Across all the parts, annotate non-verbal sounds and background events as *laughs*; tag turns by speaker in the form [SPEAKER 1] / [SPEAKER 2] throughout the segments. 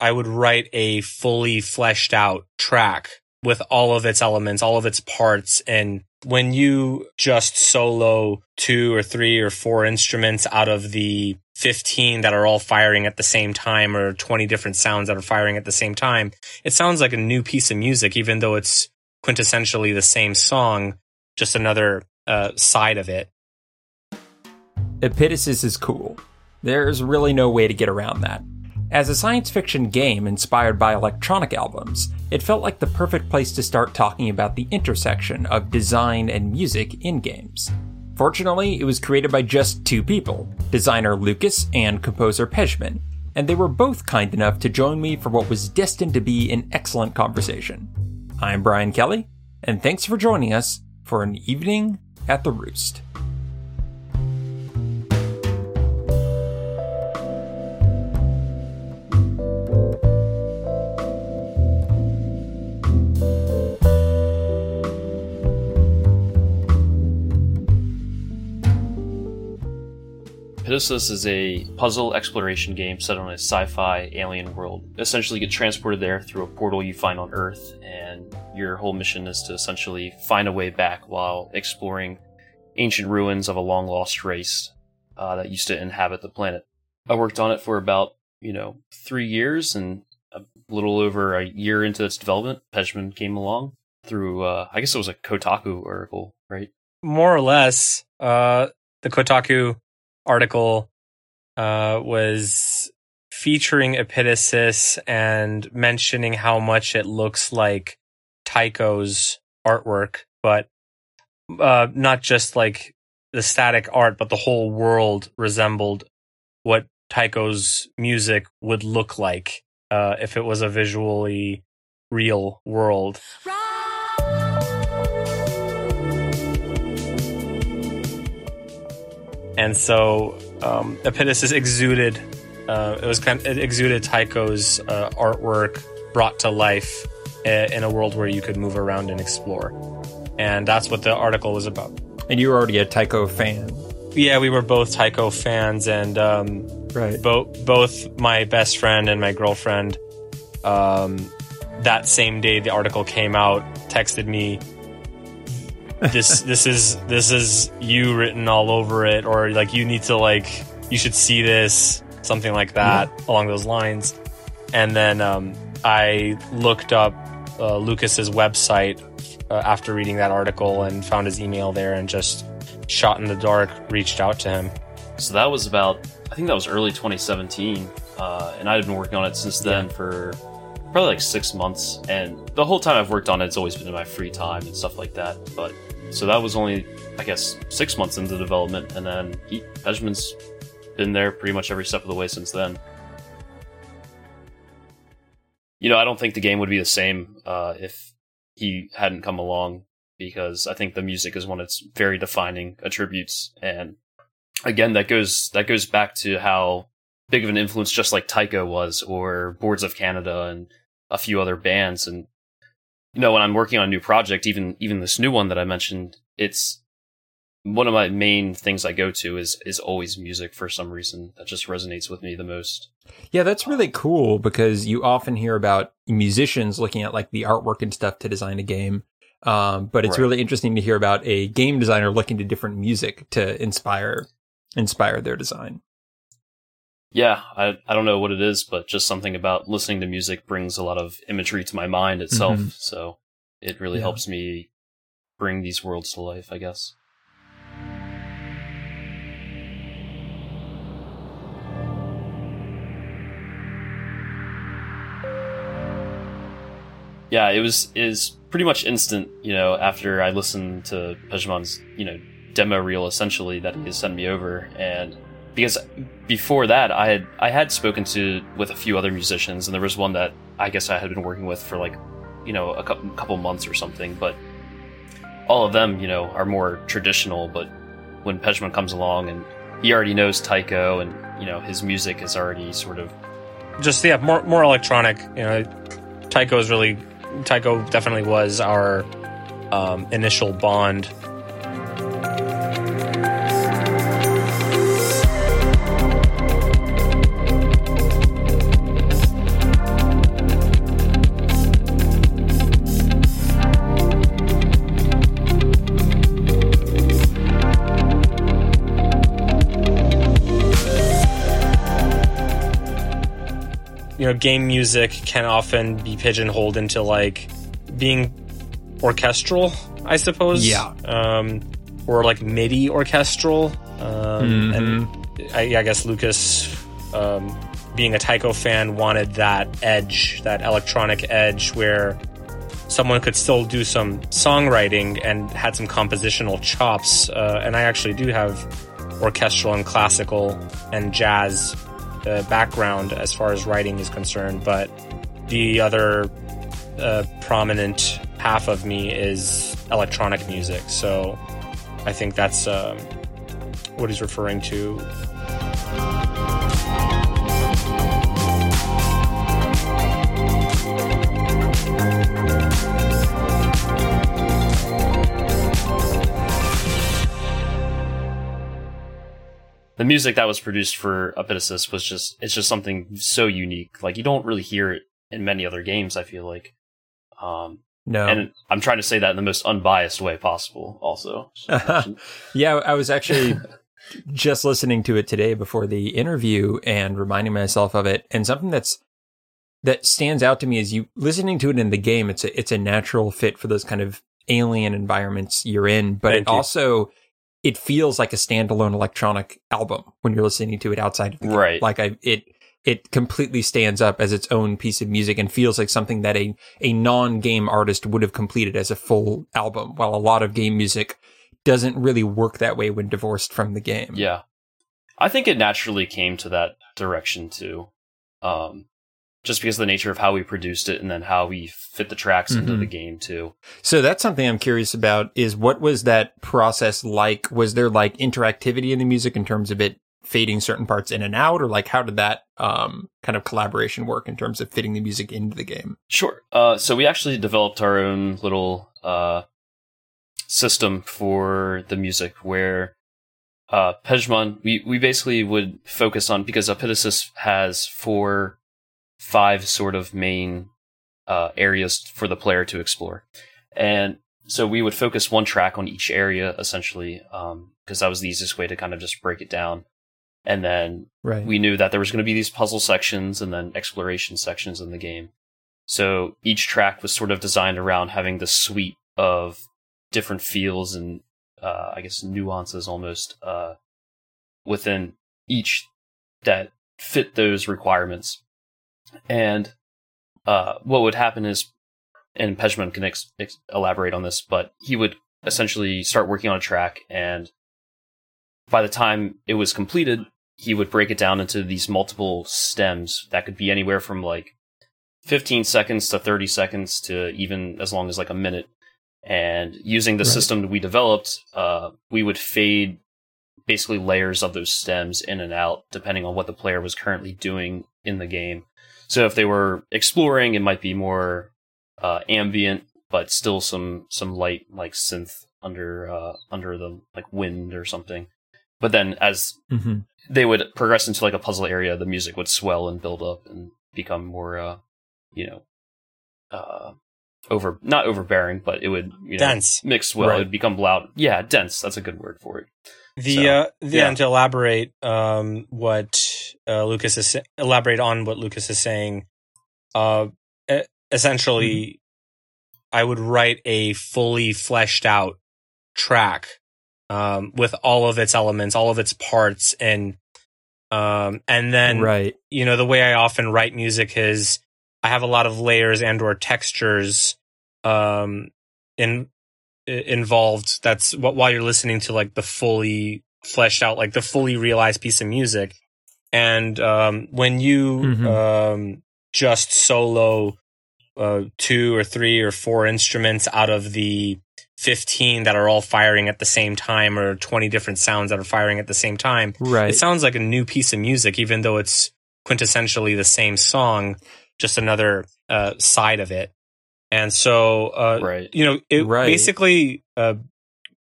[SPEAKER 1] I would write a fully fleshed out track with all of its elements, all of its parts. And when you just solo two or three or four instruments out of the 15 that are all firing at the same time or 20 different sounds that are firing at the same time, it sounds like a new piece of music, even though it's quintessentially the same song, just another uh, side of it.
[SPEAKER 2] Epitasis is cool. There's really no way to get around that. As a science fiction game inspired by electronic albums, it felt like the perfect place to start talking about the intersection of design and music in games. Fortunately, it was created by just two people designer Lucas and composer Pejman, and they were both kind enough to join me for what was destined to be an excellent conversation. I'm Brian Kelly, and thanks for joining us for an evening at the Roost.
[SPEAKER 3] Epitasis is a puzzle exploration game set on a sci-fi alien world. Essentially, you get transported there through a portal you find on Earth, and your whole mission is to essentially find a way back while exploring ancient ruins of a long lost race uh, that used to inhabit the planet. I worked on it for about you know three years, and a little over a year into its development, Pejman came along through uh, I guess it was a Kotaku article, right?
[SPEAKER 1] More or less, uh, the Kotaku article uh, was featuring Epitasis and mentioning how much it looks like Tycho's artwork, but uh, not just like the static art, but the whole world resembled what Tycho's music would look like uh, if it was a visually real world. And so um, Epitasis exuded. Uh, it was kind of, it exuded Tycho's uh, artwork brought to life in a world where you could move around and explore, and that's what the article was about.
[SPEAKER 2] And you were already a Tycho fan.
[SPEAKER 1] Yeah, we were both Tycho fans, and um,
[SPEAKER 2] right.
[SPEAKER 1] both both my best friend and my girlfriend. Um, that same day the article came out, texted me this this is this is you written all over it or like you need to like you should see this something like that yeah. along those lines and then um, i looked up uh, lucas's website uh, after reading that article and found his email there and just shot in the dark reached out to him
[SPEAKER 3] so that was about i think that was early 2017 uh, and i'd been working on it since then yeah. for probably like six months and the whole time i've worked on it it's always been in my free time and stuff like that but so that was only, I guess, six months into development, and then he, Pejman's been there pretty much every step of the way since then. You know, I don't think the game would be the same uh, if he hadn't come along, because I think the music is one of its very defining attributes, and again, that goes that goes back to how big of an influence just like Taiko was, or Boards of Canada, and a few other bands, and you know, when I'm working on a new project, even even this new one that I mentioned, it's one of my main things I go to is is always music for some reason that just resonates with me the most.
[SPEAKER 2] Yeah, that's really cool because you often hear about musicians looking at like the artwork and stuff to design a game. Um, but it's right. really interesting to hear about a game designer looking to different music to inspire inspire their design
[SPEAKER 3] yeah, I I don't know what it is, but just something about listening to music brings a lot of imagery to my mind itself. Mm-hmm. So it really yeah. helps me bring these worlds to life, I guess. Yeah, it was is pretty much instant, you know, after I listened to Pejman's, you know, demo reel essentially that he sent me over and because before that I had I had spoken to with a few other musicians and there was one that I guess I had been working with for like you know a couple, couple months or something but all of them you know are more traditional but when Pejman comes along and he already knows Tycho and you know his music is already sort of
[SPEAKER 1] just yeah more more electronic you know Tycho is really Tycho definitely was our um, initial bond know, game music can often be pigeonholed into like being orchestral, I suppose.
[SPEAKER 2] Yeah.
[SPEAKER 1] Um, or like MIDI orchestral. Um,
[SPEAKER 2] Mhm.
[SPEAKER 1] And I, I guess Lucas, um, being a Tycho fan, wanted that edge, that electronic edge where someone could still do some songwriting and had some compositional chops. Uh, and I actually do have orchestral and classical and jazz uh, background as far as writing is concerned, but the other uh, prominent half of me is electronic music. So I think that's um, what he's referring to.
[SPEAKER 3] The music that was produced for Epitasis was just it's just something so unique. Like you don't really hear it in many other games. I feel like, um,
[SPEAKER 2] No.
[SPEAKER 3] and I'm trying to say that in the most unbiased way possible. Also, *laughs*
[SPEAKER 2] yeah, I was actually *laughs* just listening to it today before the interview and reminding myself of it. And something that's that stands out to me is you listening to it in the game. It's a it's a natural fit for those kind of alien environments you're in, but
[SPEAKER 1] Thank
[SPEAKER 2] it
[SPEAKER 1] you.
[SPEAKER 2] also it feels like a standalone electronic album when you're listening to it outside of the game.
[SPEAKER 3] Right.
[SPEAKER 2] Like I it it completely stands up as its own piece of music and feels like something that a a non-game artist would have completed as a full album, while a lot of game music doesn't really work that way when divorced from the game.
[SPEAKER 3] yeah, I think it naturally came to that direction too, um, just because of the nature of how we produced it and then how we fit the tracks into
[SPEAKER 2] Mhm.
[SPEAKER 3] the game too.
[SPEAKER 2] So that's something I'm curious about is what was that process like? Was there like interactivity in the music in terms of it fading certain parts in and out or like how did that um kind of collaboration work in terms of fitting the music into the game?
[SPEAKER 3] Sure. Uh, so we actually developed our own little uh, system for the music where uh, Pejman, we, we basically would focus on, because Epitasis has four, five sort of main uh, areas for the player to explore. And so we would focus one track on each area, essentially, because that was the easiest way to kind of just break it down. And then
[SPEAKER 2] Right.
[SPEAKER 3] we knew that there was going to be these puzzle sections and then exploration sections in the game. So each track was sort of designed around having the suite of different feels and uh, I guess nuances almost uh, within each that fit those requirements. And uh, what would happen is, and Pejman can ex- ex- elaborate on this, but he would essentially start working on a track, and by the time it was completed, he would break it down into these multiple stems that could be anywhere from like 15 seconds to 30 seconds to even as long as like a minute. And using the
[SPEAKER 2] Right.
[SPEAKER 3] system we developed, uh, we would fade basically layers of those stems in and out depending on what the player was currently doing in the game. So if they were exploring, it might be more uh, ambient, but still some some light like synth under uh, under the like wind or something. But then as
[SPEAKER 2] Mm-hmm.
[SPEAKER 3] they would progress into like a puzzle area, the music would swell and build up and become more, uh, you know, uh, over not overbearing, but it would you know,
[SPEAKER 1] Dense.
[SPEAKER 3] mix well.
[SPEAKER 2] Right.
[SPEAKER 3] It would become loud. Yeah, dense. That's a good word for it.
[SPEAKER 1] The
[SPEAKER 3] So,
[SPEAKER 1] uh, the,
[SPEAKER 3] yeah.
[SPEAKER 1] and to elaborate um, what uh, Lucas is elaborate on what Lucas is saying. Uh, essentially,
[SPEAKER 3] Mm-hmm.
[SPEAKER 1] I would write a fully fleshed out track um, with all of its elements, all of its parts, and um, and then
[SPEAKER 2] right.
[SPEAKER 1] you know the way I often write music is I have a lot of layers and or textures um in involved that's what while you're listening to like the fully fleshed out like the fully realized piece of music and um when you
[SPEAKER 2] Mhm.
[SPEAKER 1] um just solo uh two or three or four instruments out of the 15 that are all firing at the same time or 20 different sounds that are firing at the same time
[SPEAKER 2] Right.
[SPEAKER 1] it sounds like a new piece of music, even though it's quintessentially the same song, just another uh, side of it. And so, uh,
[SPEAKER 3] right.
[SPEAKER 1] you know, it
[SPEAKER 2] Right.
[SPEAKER 1] basically uh,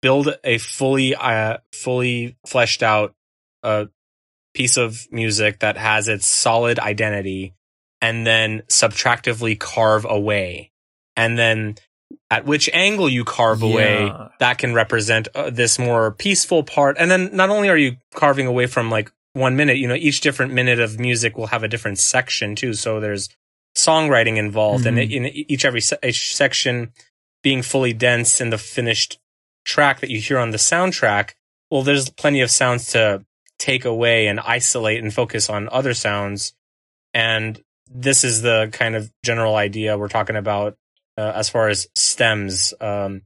[SPEAKER 1] build a fully, uh, fully fleshed out uh, piece of music that has its solid identity, and then subtractively carve away, and then at which angle you carve away that can represent uh, this more peaceful part. And then not only are you carving away from like one minute, you know, each different minute of music will have a different section too. So there's songwriting involved, and
[SPEAKER 2] Mhm.
[SPEAKER 1] in each every se- each section being fully dense in the finished track that you hear on the soundtrack. Well, there's plenty of sounds to take away and isolate and focus on other sounds, and this is the kind of general idea we're talking about uh, as far as stems. Um,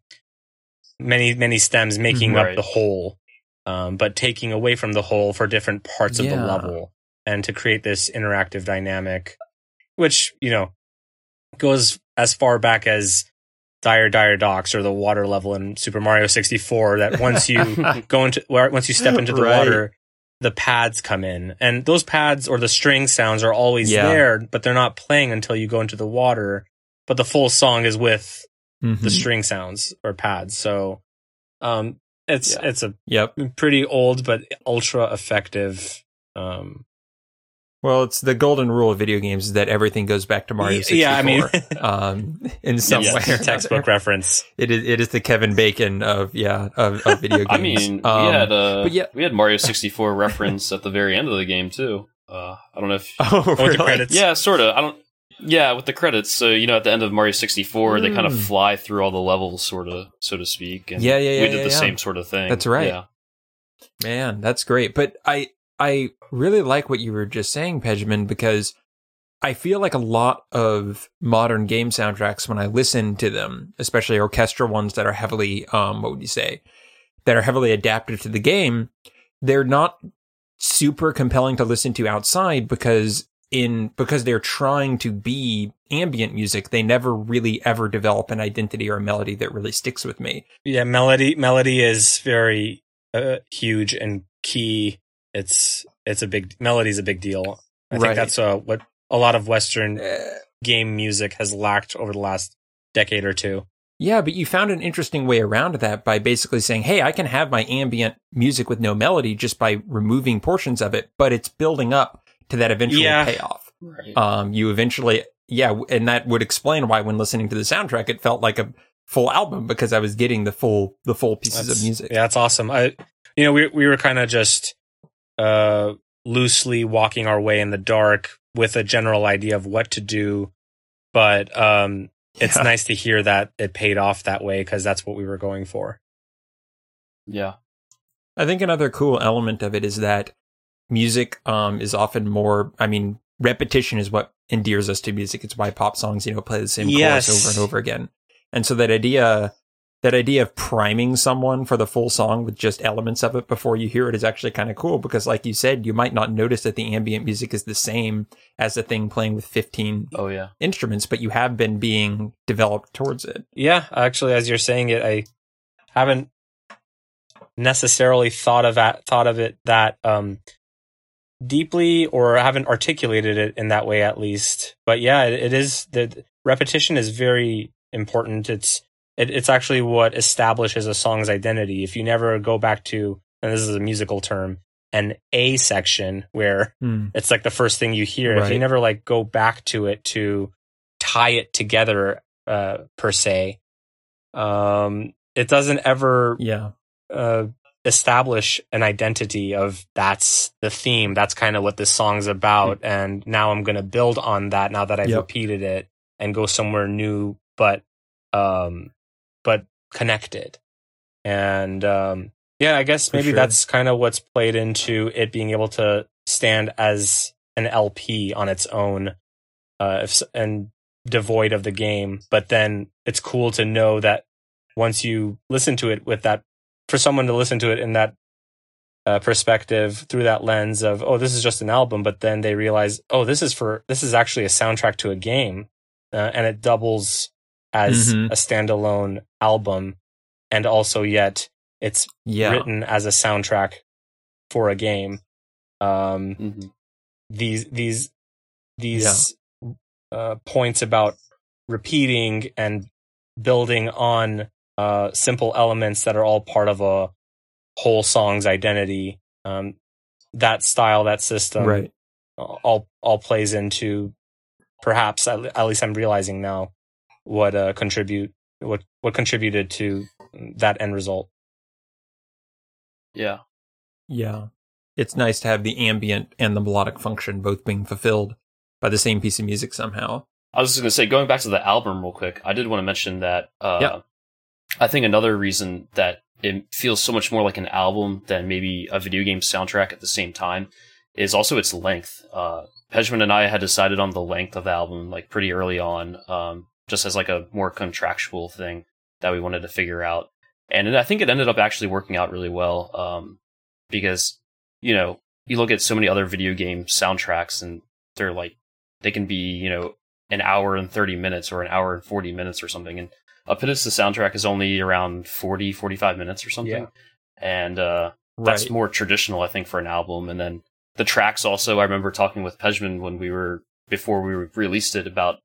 [SPEAKER 1] many many stems making
[SPEAKER 3] Mhm.
[SPEAKER 1] up the whole, um, but taking away from the whole for different parts of the level, and to create this interactive dynamic, which you know goes as far back as Dire Dire Docks or the water level in Super Mario 64. That once you *laughs* go into where once you step into the
[SPEAKER 2] Right.
[SPEAKER 1] water, the pads come in, and those pads or the string sounds are always
[SPEAKER 2] Yeah.
[SPEAKER 1] there, but they're not playing until you go into the water. But the full song is with the
[SPEAKER 2] Mhm.
[SPEAKER 1] string sounds or pads. So, um, it's
[SPEAKER 3] Yeah.
[SPEAKER 1] it's a
[SPEAKER 2] Yep.
[SPEAKER 1] pretty old but ultra effective. Um,
[SPEAKER 2] Well, it's the golden rule of video games is that everything goes back to Mario 64.
[SPEAKER 1] yeah, I mean, *laughs*
[SPEAKER 2] um, in some
[SPEAKER 3] Yes,
[SPEAKER 2] way. or
[SPEAKER 1] textbook reference.
[SPEAKER 2] It is. It is the Kevin Bacon of yeah of, of *laughs* video games.
[SPEAKER 3] I mean,
[SPEAKER 2] Um,
[SPEAKER 3] we had uh,
[SPEAKER 2] but yeah-
[SPEAKER 3] we had Mario 64 reference at the very end of the game too. Uh, I don't know if *laughs*
[SPEAKER 2] oh,
[SPEAKER 1] with the credits.
[SPEAKER 3] yeah, sort of. I don't. Yeah, with the credits. So you know, at the end of Mario 64, they kind of
[SPEAKER 2] Mm.
[SPEAKER 3] fly through all the levels, sort of, so to speak. And
[SPEAKER 2] Yeah, yeah, yeah,
[SPEAKER 3] We did
[SPEAKER 2] yeah,
[SPEAKER 3] the
[SPEAKER 2] yeah.
[SPEAKER 3] same sort of thing.
[SPEAKER 2] That's right.
[SPEAKER 3] Yeah.
[SPEAKER 2] Man, that's great. But I I really like what you were just saying, Pejman, because I feel like a lot of modern game soundtracks when I listen to them, especially orchestral ones that are heavily um what would you say? That are heavily adapted to the game, they're not super compelling to listen to outside because in because they're trying to be ambient music, they never really ever develop an identity or a melody that really sticks with me.
[SPEAKER 1] Yeah, melody melody is very uh, huge and key. It's it's a big melody's a big deal. I
[SPEAKER 2] Right.
[SPEAKER 1] think that's uh, what a lot of Western
[SPEAKER 2] Eh,
[SPEAKER 1] game music has lacked over the last decade or two.
[SPEAKER 2] Yeah, but you found an interesting way around that by basically saying, hey, I can have my ambient music with no melody just by removing portions of it, but it's building up to that eventual
[SPEAKER 1] Yeah.
[SPEAKER 2] payoff.
[SPEAKER 3] Right.
[SPEAKER 2] Um, you eventually, yeah, and that would explain why when listening to the soundtrack, it felt like a full album because I was getting the full, the full pieces
[SPEAKER 1] That's-
[SPEAKER 2] of music.
[SPEAKER 1] Yeah, that's awesome. I, you know, we we were kind of just uh, loosely walking our way in the dark with a general idea of what to do, but um, it's
[SPEAKER 2] Yeah.
[SPEAKER 1] nice to hear that it paid off that way because that's what we were going for.
[SPEAKER 3] yeah.
[SPEAKER 2] I think another cool element of it is that music um, is often more, I mean, repetition is what endears us to music. It's why pop songs, you know, play the same
[SPEAKER 1] Yes.
[SPEAKER 2] chorus over and over again. And so that idea, that idea of priming someone for the full song with just elements of it before you hear it is actually kind of cool because, like you said, you might not notice that the ambient music is the same as the thing playing with 15
[SPEAKER 3] Oh yeah.
[SPEAKER 2] instruments, but you have been being developed towards it.
[SPEAKER 1] Yeah, actually, as you're saying it, I haven't necessarily thought of that thought of it that um, deeply, or haven't articulated it in that way, at least. But yeah, it, it is the repetition is very important. It's it, it's actually what establishes a song's identity. If you never go back to, and this is a musical term, an A section where
[SPEAKER 2] Hmm.
[SPEAKER 1] it's like the first thing you hear. If you never like go back to it to tie it together, uh, per se, um, it doesn't ever
[SPEAKER 2] Yeah.
[SPEAKER 1] uh, establish an identity of that's the theme. That's kind of what this song's about. And now I'm going to build on that now that I've
[SPEAKER 2] Yep.
[SPEAKER 1] repeated it and go somewhere new, but, um, but connected. And, um, yeah, I guess maybe
[SPEAKER 2] sure.
[SPEAKER 1] that's kind of what's played into it being able to stand as an LP on its own, uh, if, and devoid of the game. But then it's cool to know that once you listen to it with that, for someone to listen to it in that uh, perspective through that lens of, oh, this is just an album, but then they realize, oh, this is for, this is actually a soundtrack to a game. Uh, and it doubles as
[SPEAKER 2] Mhm.
[SPEAKER 1] a standalone album. And also, yet it's
[SPEAKER 2] Yeah.
[SPEAKER 1] written as a soundtrack for a game. Um,
[SPEAKER 3] hmm
[SPEAKER 1] these these these uh, points about repeating and building on uh, simple elements that are all part of a whole song's identity. Um, that style, that system,
[SPEAKER 2] right.
[SPEAKER 1] all all plays into perhaps at, at least I'm realizing now what uh, contribute what what contributed to that end result.
[SPEAKER 3] Yeah.
[SPEAKER 2] Yeah. it's nice to have the ambient and the melodic function both being fulfilled by the same piece of music somehow.
[SPEAKER 3] I was just going to say, going back to the album real quick, I did want to mention that uh,
[SPEAKER 2] Yeah.
[SPEAKER 3] I think another reason that it feels so much more like an album than maybe a video game soundtrack at the same time is also its length. Uh, Pejman and I had decided on the length of the album like pretty early on, um, just as like a more contractual thing that we wanted to figure out. And I think it ended up actually working out really well um, because, you know, you look at so many other video game soundtracks and they're like, they can be, you know, an hour and 30 minutes or an hour and 40 minutes or something. And Epitasis, the soundtrack is only around 40, 45 minutes or something.
[SPEAKER 1] Yeah.
[SPEAKER 3] And uh, that's more traditional, I think, for an album. And then the tracks also, I remember talking with Pejman when we were, before we released it about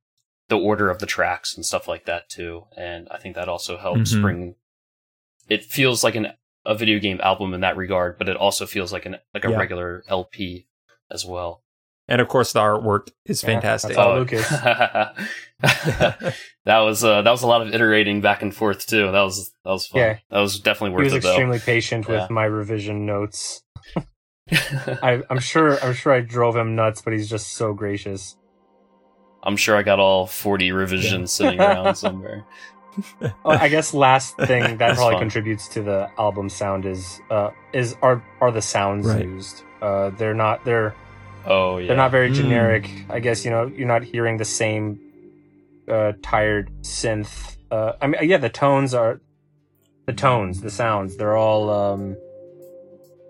[SPEAKER 3] the order of the tracks and stuff like that too. And I think that also helps
[SPEAKER 2] Mhm.
[SPEAKER 3] bring, it feels like an, a video game album in that regard, but it also feels like an, like a
[SPEAKER 2] Yeah.
[SPEAKER 3] regular LP as well.
[SPEAKER 2] And of course, the artwork is
[SPEAKER 1] Yeah,
[SPEAKER 2] fantastic.
[SPEAKER 1] that's all Lucas. *laughs*
[SPEAKER 3] that was uh, that was a lot of iterating back and forth too. That was that was fun.
[SPEAKER 1] Yeah.
[SPEAKER 3] That was definitely worth it.
[SPEAKER 1] He was
[SPEAKER 3] it
[SPEAKER 1] extremely patient
[SPEAKER 3] Yeah.
[SPEAKER 1] with my revision notes. *laughs* I, I'm sure. I'm sure I drove him nuts, but he's just so gracious.
[SPEAKER 3] I'm sure I got all 40 revisions sitting around *laughs* somewhere.
[SPEAKER 1] Oh, I guess last *laughs* thing that
[SPEAKER 3] That's
[SPEAKER 1] probably
[SPEAKER 3] fun.
[SPEAKER 1] contributes to the album sound is uh is are are the sounds
[SPEAKER 2] Right.
[SPEAKER 1] used. Uh, they're not they're
[SPEAKER 3] Oh yeah,
[SPEAKER 1] they're not very
[SPEAKER 2] Mm.
[SPEAKER 1] generic. I guess you know you're not hearing the same uh, tired synth. Uh, I mean, yeah, the tones are the tones, the sounds. They're all um,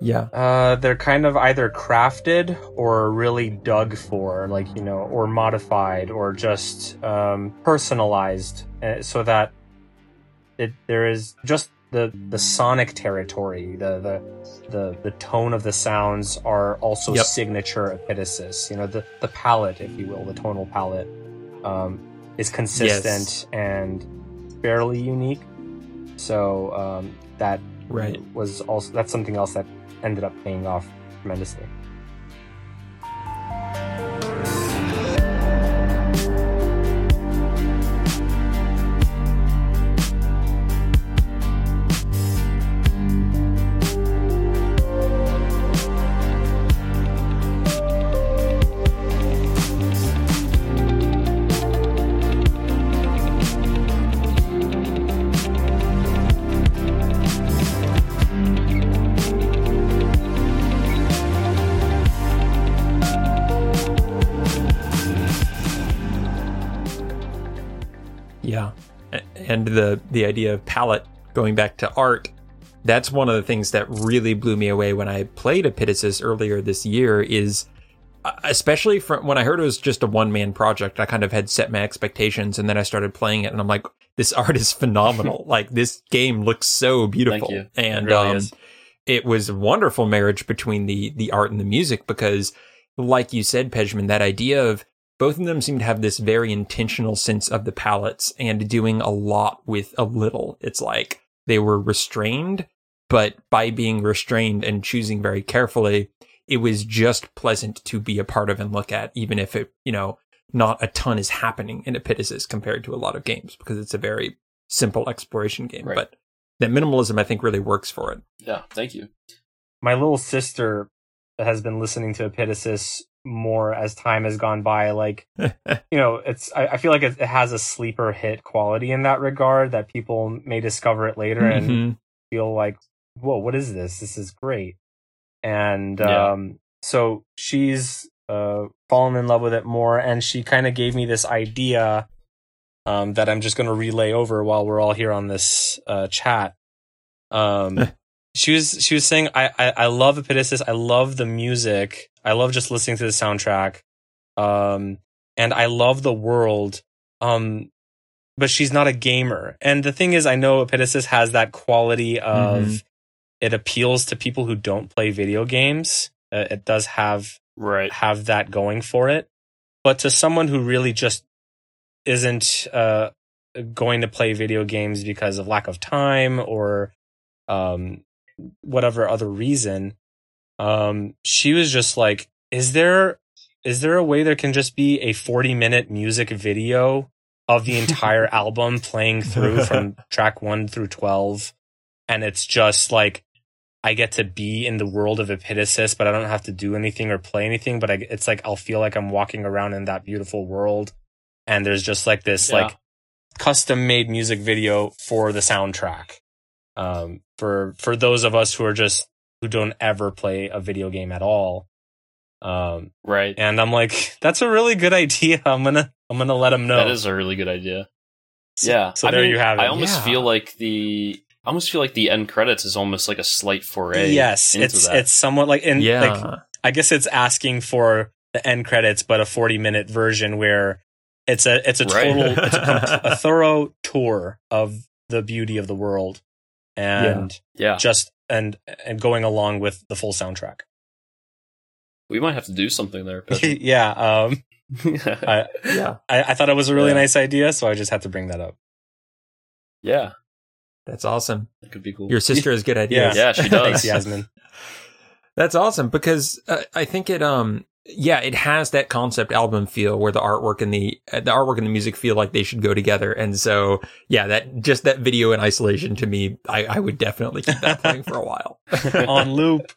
[SPEAKER 2] yeah.
[SPEAKER 1] uh, they're kind of either crafted or really dug for, like you know, or modified or just um, personalized, uh, so that it there is just the the sonic territory, the the the the tone of the sounds are also
[SPEAKER 2] Yep.
[SPEAKER 1] signature epitasis. You know, the the palette, if you will, the tonal palette um, is consistent and fairly unique. So um, that
[SPEAKER 2] Right.
[SPEAKER 1] was also that's something else that ended up paying off tremendously.
[SPEAKER 2] And the the idea of palette going back to art, that's one of the things that really blew me away when I played Epitasis earlier this year is uh, especially from when I heard it was just a one man project, I kind of had set my expectations and then I started playing it and I'm like, this *laughs* art is phenomenal. *laughs* like this game looks so beautiful.
[SPEAKER 3] you. It
[SPEAKER 2] And
[SPEAKER 3] really
[SPEAKER 2] um it was a wonderful marriage between the the art and the music because like you said, Pejman, that idea of both of them seem to have this very intentional sense of the palettes and doing a lot with a little. It's like they were restrained, but by being restrained and choosing very carefully, it was just pleasant to be a part of and look at, even if it, you know, not a ton is happening in Epitasis compared to a lot of games because it's a very simple exploration game.
[SPEAKER 3] Right.
[SPEAKER 2] But that minimalism, I think, really works for it.
[SPEAKER 3] yeah. Thank you.
[SPEAKER 1] My little sister has been listening to Epitasis more as time has gone by. Like *laughs* you know, it's I, I feel like it, it has a sleeper hit quality in that regard that people may discover it later and
[SPEAKER 2] Mhm.
[SPEAKER 1] feel like, whoa, what is this? This is great. And
[SPEAKER 3] Yeah.
[SPEAKER 1] um, so she's uh, fallen in love with it more, and she kind of gave me this idea um, that I'm just going to relay over while we're all here on this uh, chat. Um, *laughs* she was she was saying, I, I I love Epitasis. I love the music. I love just listening to the soundtrack. Um, and I love the world. Um, but she's not a gamer. And the thing is, I know Epitasis has that quality of
[SPEAKER 2] Mhm.
[SPEAKER 1] it appeals to people who don't play video games. Uh, it does have
[SPEAKER 3] Right.
[SPEAKER 1] have that going for it. But to someone who really just isn't uh, going to play video games because of lack of time or um, whatever other reason, um, she was just like, "Is there is there a way there can just be a forty minute music video of the entire *laughs* album playing through from *laughs* track one through twelve, and it's just like." I get to be in the world of Epitasis, but I don't have to do anything or play anything. But I, it's like I'll feel like I'm walking around in that beautiful world, and there's just like this
[SPEAKER 3] Yeah.
[SPEAKER 1] like custom made music video for the soundtrack. Um, for for those of us who are just who don't ever play a video game at all. Um,
[SPEAKER 3] Right.
[SPEAKER 1] and I'm like, that's a really good idea. *laughs* I'm gonna I'm gonna let them know.
[SPEAKER 3] That is a really good idea. Yeah.
[SPEAKER 1] So
[SPEAKER 3] I
[SPEAKER 1] there
[SPEAKER 3] mean,
[SPEAKER 1] you have it.
[SPEAKER 3] I almost
[SPEAKER 2] Yeah.
[SPEAKER 3] feel like the I almost feel like the end credits is almost like a slight foray.
[SPEAKER 1] yes,
[SPEAKER 3] into
[SPEAKER 1] it's
[SPEAKER 3] that.
[SPEAKER 1] it's somewhat like in
[SPEAKER 2] yeah.
[SPEAKER 1] like I guess it's asking for the end credits, but a 40 minute version where it's a it's a
[SPEAKER 3] Right.
[SPEAKER 1] total it's a, *laughs* a thorough tour of the beauty of the world, and
[SPEAKER 3] yeah.
[SPEAKER 1] just and and going along with the full soundtrack.
[SPEAKER 3] We might have to do something there. *laughs*
[SPEAKER 1] Yeah, um, *laughs* I,
[SPEAKER 2] yeah.
[SPEAKER 1] I I thought it was a really
[SPEAKER 3] Yeah.
[SPEAKER 1] nice idea, so I just had to bring that up.
[SPEAKER 3] yeah.
[SPEAKER 2] That's awesome.
[SPEAKER 3] That could be cool.
[SPEAKER 2] Your sister *laughs* has good ideas.
[SPEAKER 3] Yeah, she does.
[SPEAKER 1] Thanks, Yasmin.
[SPEAKER 2] That's awesome because uh, I think it um yeah, it has that concept album feel where the artwork and the uh, the artwork and the music feel like they should go together. And so yeah, that just that video in isolation to me, I, I would definitely keep that playing for a while. *laughs*
[SPEAKER 1] On loop.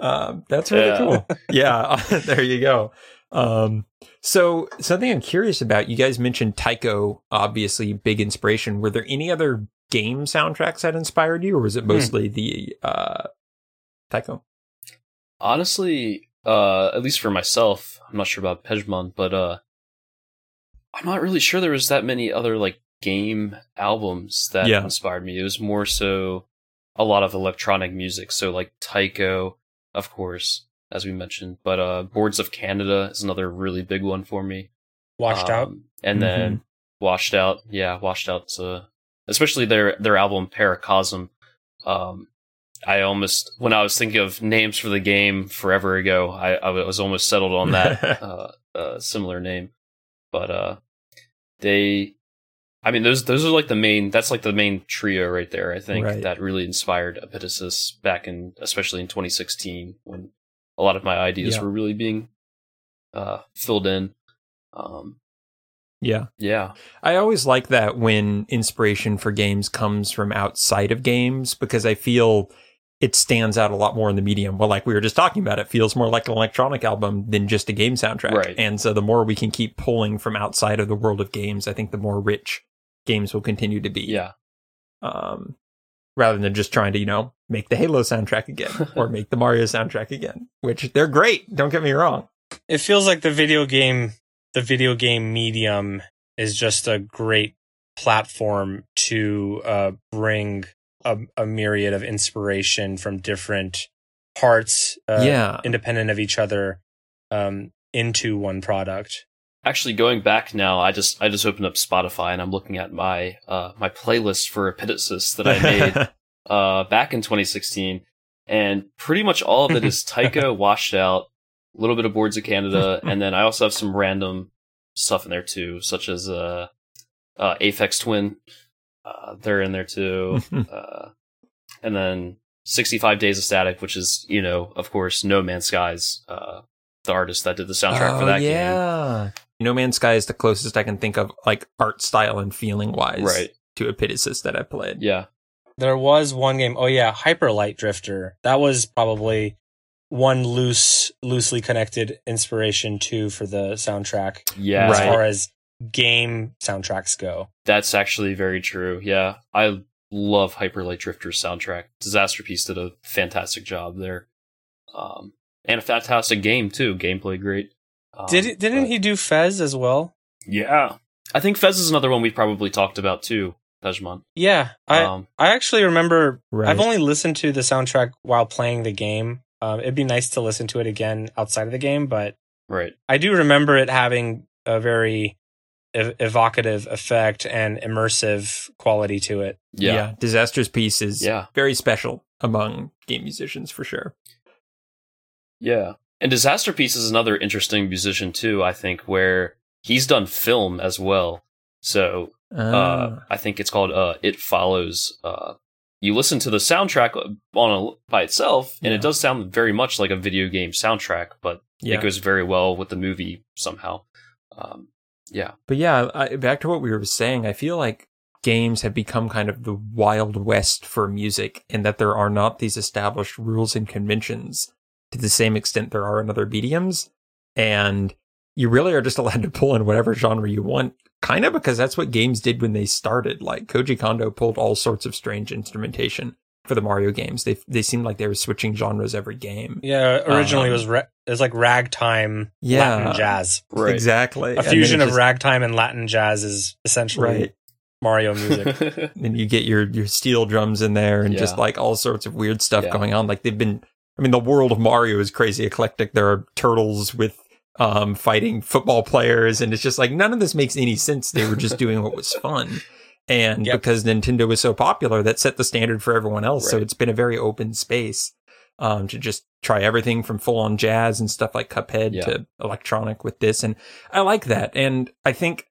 [SPEAKER 2] Um, that's really
[SPEAKER 3] Yeah.
[SPEAKER 2] cool. Yeah, *laughs* there you go. Um, so something I'm curious about, you guys mentioned Tycho, obviously big inspiration. Were there any other game soundtracks that inspired you, or was it mostly the uh, Tycho?
[SPEAKER 3] Honestly, uh, at least for myself, I'm not sure about Pejman, but uh, I'm not really sure there was that many other like game albums that
[SPEAKER 2] Yeah.
[SPEAKER 3] inspired me. It was more so a lot of electronic music. So like Tycho, of course, as we mentioned, but uh, Boards of Canada is another really big one for me.
[SPEAKER 1] Washed out.
[SPEAKER 3] Um, and then Washed Out, yeah, Washed Out's uh, especially their their album Paracosm. Um, I almost when I was thinking of names for the game forever ago, I, I was almost settled on that *laughs* uh, uh, similar name. But uh, they, I mean, those those are like the main. That's like the main trio right there. I think
[SPEAKER 2] Right.
[SPEAKER 3] that really inspired Epitasis back in, especially in 2016, when a lot of my ideas
[SPEAKER 2] Yeah.
[SPEAKER 3] were really being uh, filled in. Um,
[SPEAKER 2] Yeah.
[SPEAKER 3] yeah,
[SPEAKER 2] I always like that when inspiration for games comes from outside of games because I feel it stands out a lot more in the medium. Well, like we were just talking about, it feels more like an electronic album than just a game soundtrack.
[SPEAKER 3] Right.
[SPEAKER 2] And so the more we can keep pulling from outside of the world of games, I think the more rich games will continue to be.
[SPEAKER 3] yeah,
[SPEAKER 2] Um, rather than just trying to, you know, make the Halo soundtrack again *laughs* or make the Mario soundtrack again, which they're great. Don't get me wrong.
[SPEAKER 1] it feels like the video game the video game medium is just a great platform to uh, bring a, a myriad of inspiration from different parts uh,
[SPEAKER 2] yeah.
[SPEAKER 1] independent of each other um, into one product.
[SPEAKER 3] Actually going back now, I just I just opened up Spotify and I'm looking at my uh my playlist for Epitasis that I made *laughs* uh back in 2016, and pretty much all of it is *laughs* Tycho washed out, a little bit of Boards of Canada, and then I also have some random stuff in there too, such as uh, uh Aphex Twin, uh they're in there too, *laughs* uh, and then 65 Days of Static, which is you know of course No Man's Skies, uh the artist that did the soundtrack for
[SPEAKER 2] Oh,
[SPEAKER 3] that game.
[SPEAKER 2] yeah. No Man's Sky is the closest I can think of, like art style and feeling wise,
[SPEAKER 3] Right.
[SPEAKER 2] to Epitasis that I played.
[SPEAKER 3] Yeah.
[SPEAKER 1] there was one game oh yeah hyper light drifter that was probably one loose loosely connected inspiration too for the soundtrack
[SPEAKER 3] Yeah.
[SPEAKER 1] as
[SPEAKER 2] Right.
[SPEAKER 1] far as game soundtracks go
[SPEAKER 3] That's actually very true. Yeah. I love Hyper Light Drifter's soundtrack. Disasterpeace did a fantastic job there. Um, and a fantastic game too. Gameplay great. Um,
[SPEAKER 1] did it, didn't
[SPEAKER 3] but-
[SPEAKER 1] he do fez as well
[SPEAKER 3] Yeah. I think Fez is another one we've probably talked about too, Pejman.
[SPEAKER 1] yeah i
[SPEAKER 3] Um,
[SPEAKER 1] I actually remember
[SPEAKER 2] Right.
[SPEAKER 1] I've only listened to the soundtrack while playing the game. Um, it'd be nice to listen to it again outside of the game, but
[SPEAKER 3] right.
[SPEAKER 1] I do remember it having a very ev- evocative effect and immersive quality to it.
[SPEAKER 3] Yeah.
[SPEAKER 2] Disaster's piece is
[SPEAKER 3] Yeah.
[SPEAKER 2] very special among game musicians for sure.
[SPEAKER 3] Yeah. And Disasterpeace is another interesting musician too, I think, where he's done film as well. So
[SPEAKER 2] Ah.
[SPEAKER 3] uh, I think it's called uh, It Follows. Uh, you listen to the soundtrack on a, by itself, and
[SPEAKER 2] Yeah.
[SPEAKER 3] it does sound very much like a video game soundtrack, but
[SPEAKER 2] yeah.
[SPEAKER 3] it goes very well with the movie somehow. Um, yeah,
[SPEAKER 2] But yeah, I, back to what we were saying, I feel like games have become kind of the wild west for music in that there are not these established rules and conventions to the same extent there are in other mediums. And you really are just *laughs* allowed to pull in whatever genre you want, kind of because that's what games did when they started. Like Koji Kondo pulled all sorts of strange instrumentation for the Mario games. They they seemed like they were switching genres every game.
[SPEAKER 1] Yeah, originally
[SPEAKER 2] Um,
[SPEAKER 1] it was ra- it was like ragtime
[SPEAKER 2] Yeah.
[SPEAKER 1] Latin jazz.
[SPEAKER 3] Right.
[SPEAKER 2] Exactly.
[SPEAKER 1] A fusion of
[SPEAKER 2] just-
[SPEAKER 1] ragtime and Latin jazz is essentially
[SPEAKER 2] Right.
[SPEAKER 1] Mario music. *laughs*
[SPEAKER 2] and you get your your steel drums in there and just like all sorts of weird stuff
[SPEAKER 3] Yeah.
[SPEAKER 2] going on. Like they've been I mean the world of Mario is crazy eclectic. There are turtles with um fighting football players and it's just like none of this makes any sense. They were just *laughs* doing what was fun. And
[SPEAKER 1] Yep.
[SPEAKER 2] because Nintendo was so popular, that set the standard for everyone else. So it's been a very open space um, to just try everything from full on jazz and stuff like Cuphead
[SPEAKER 3] Yeah.
[SPEAKER 2] to electronic with this. And I like that. And I think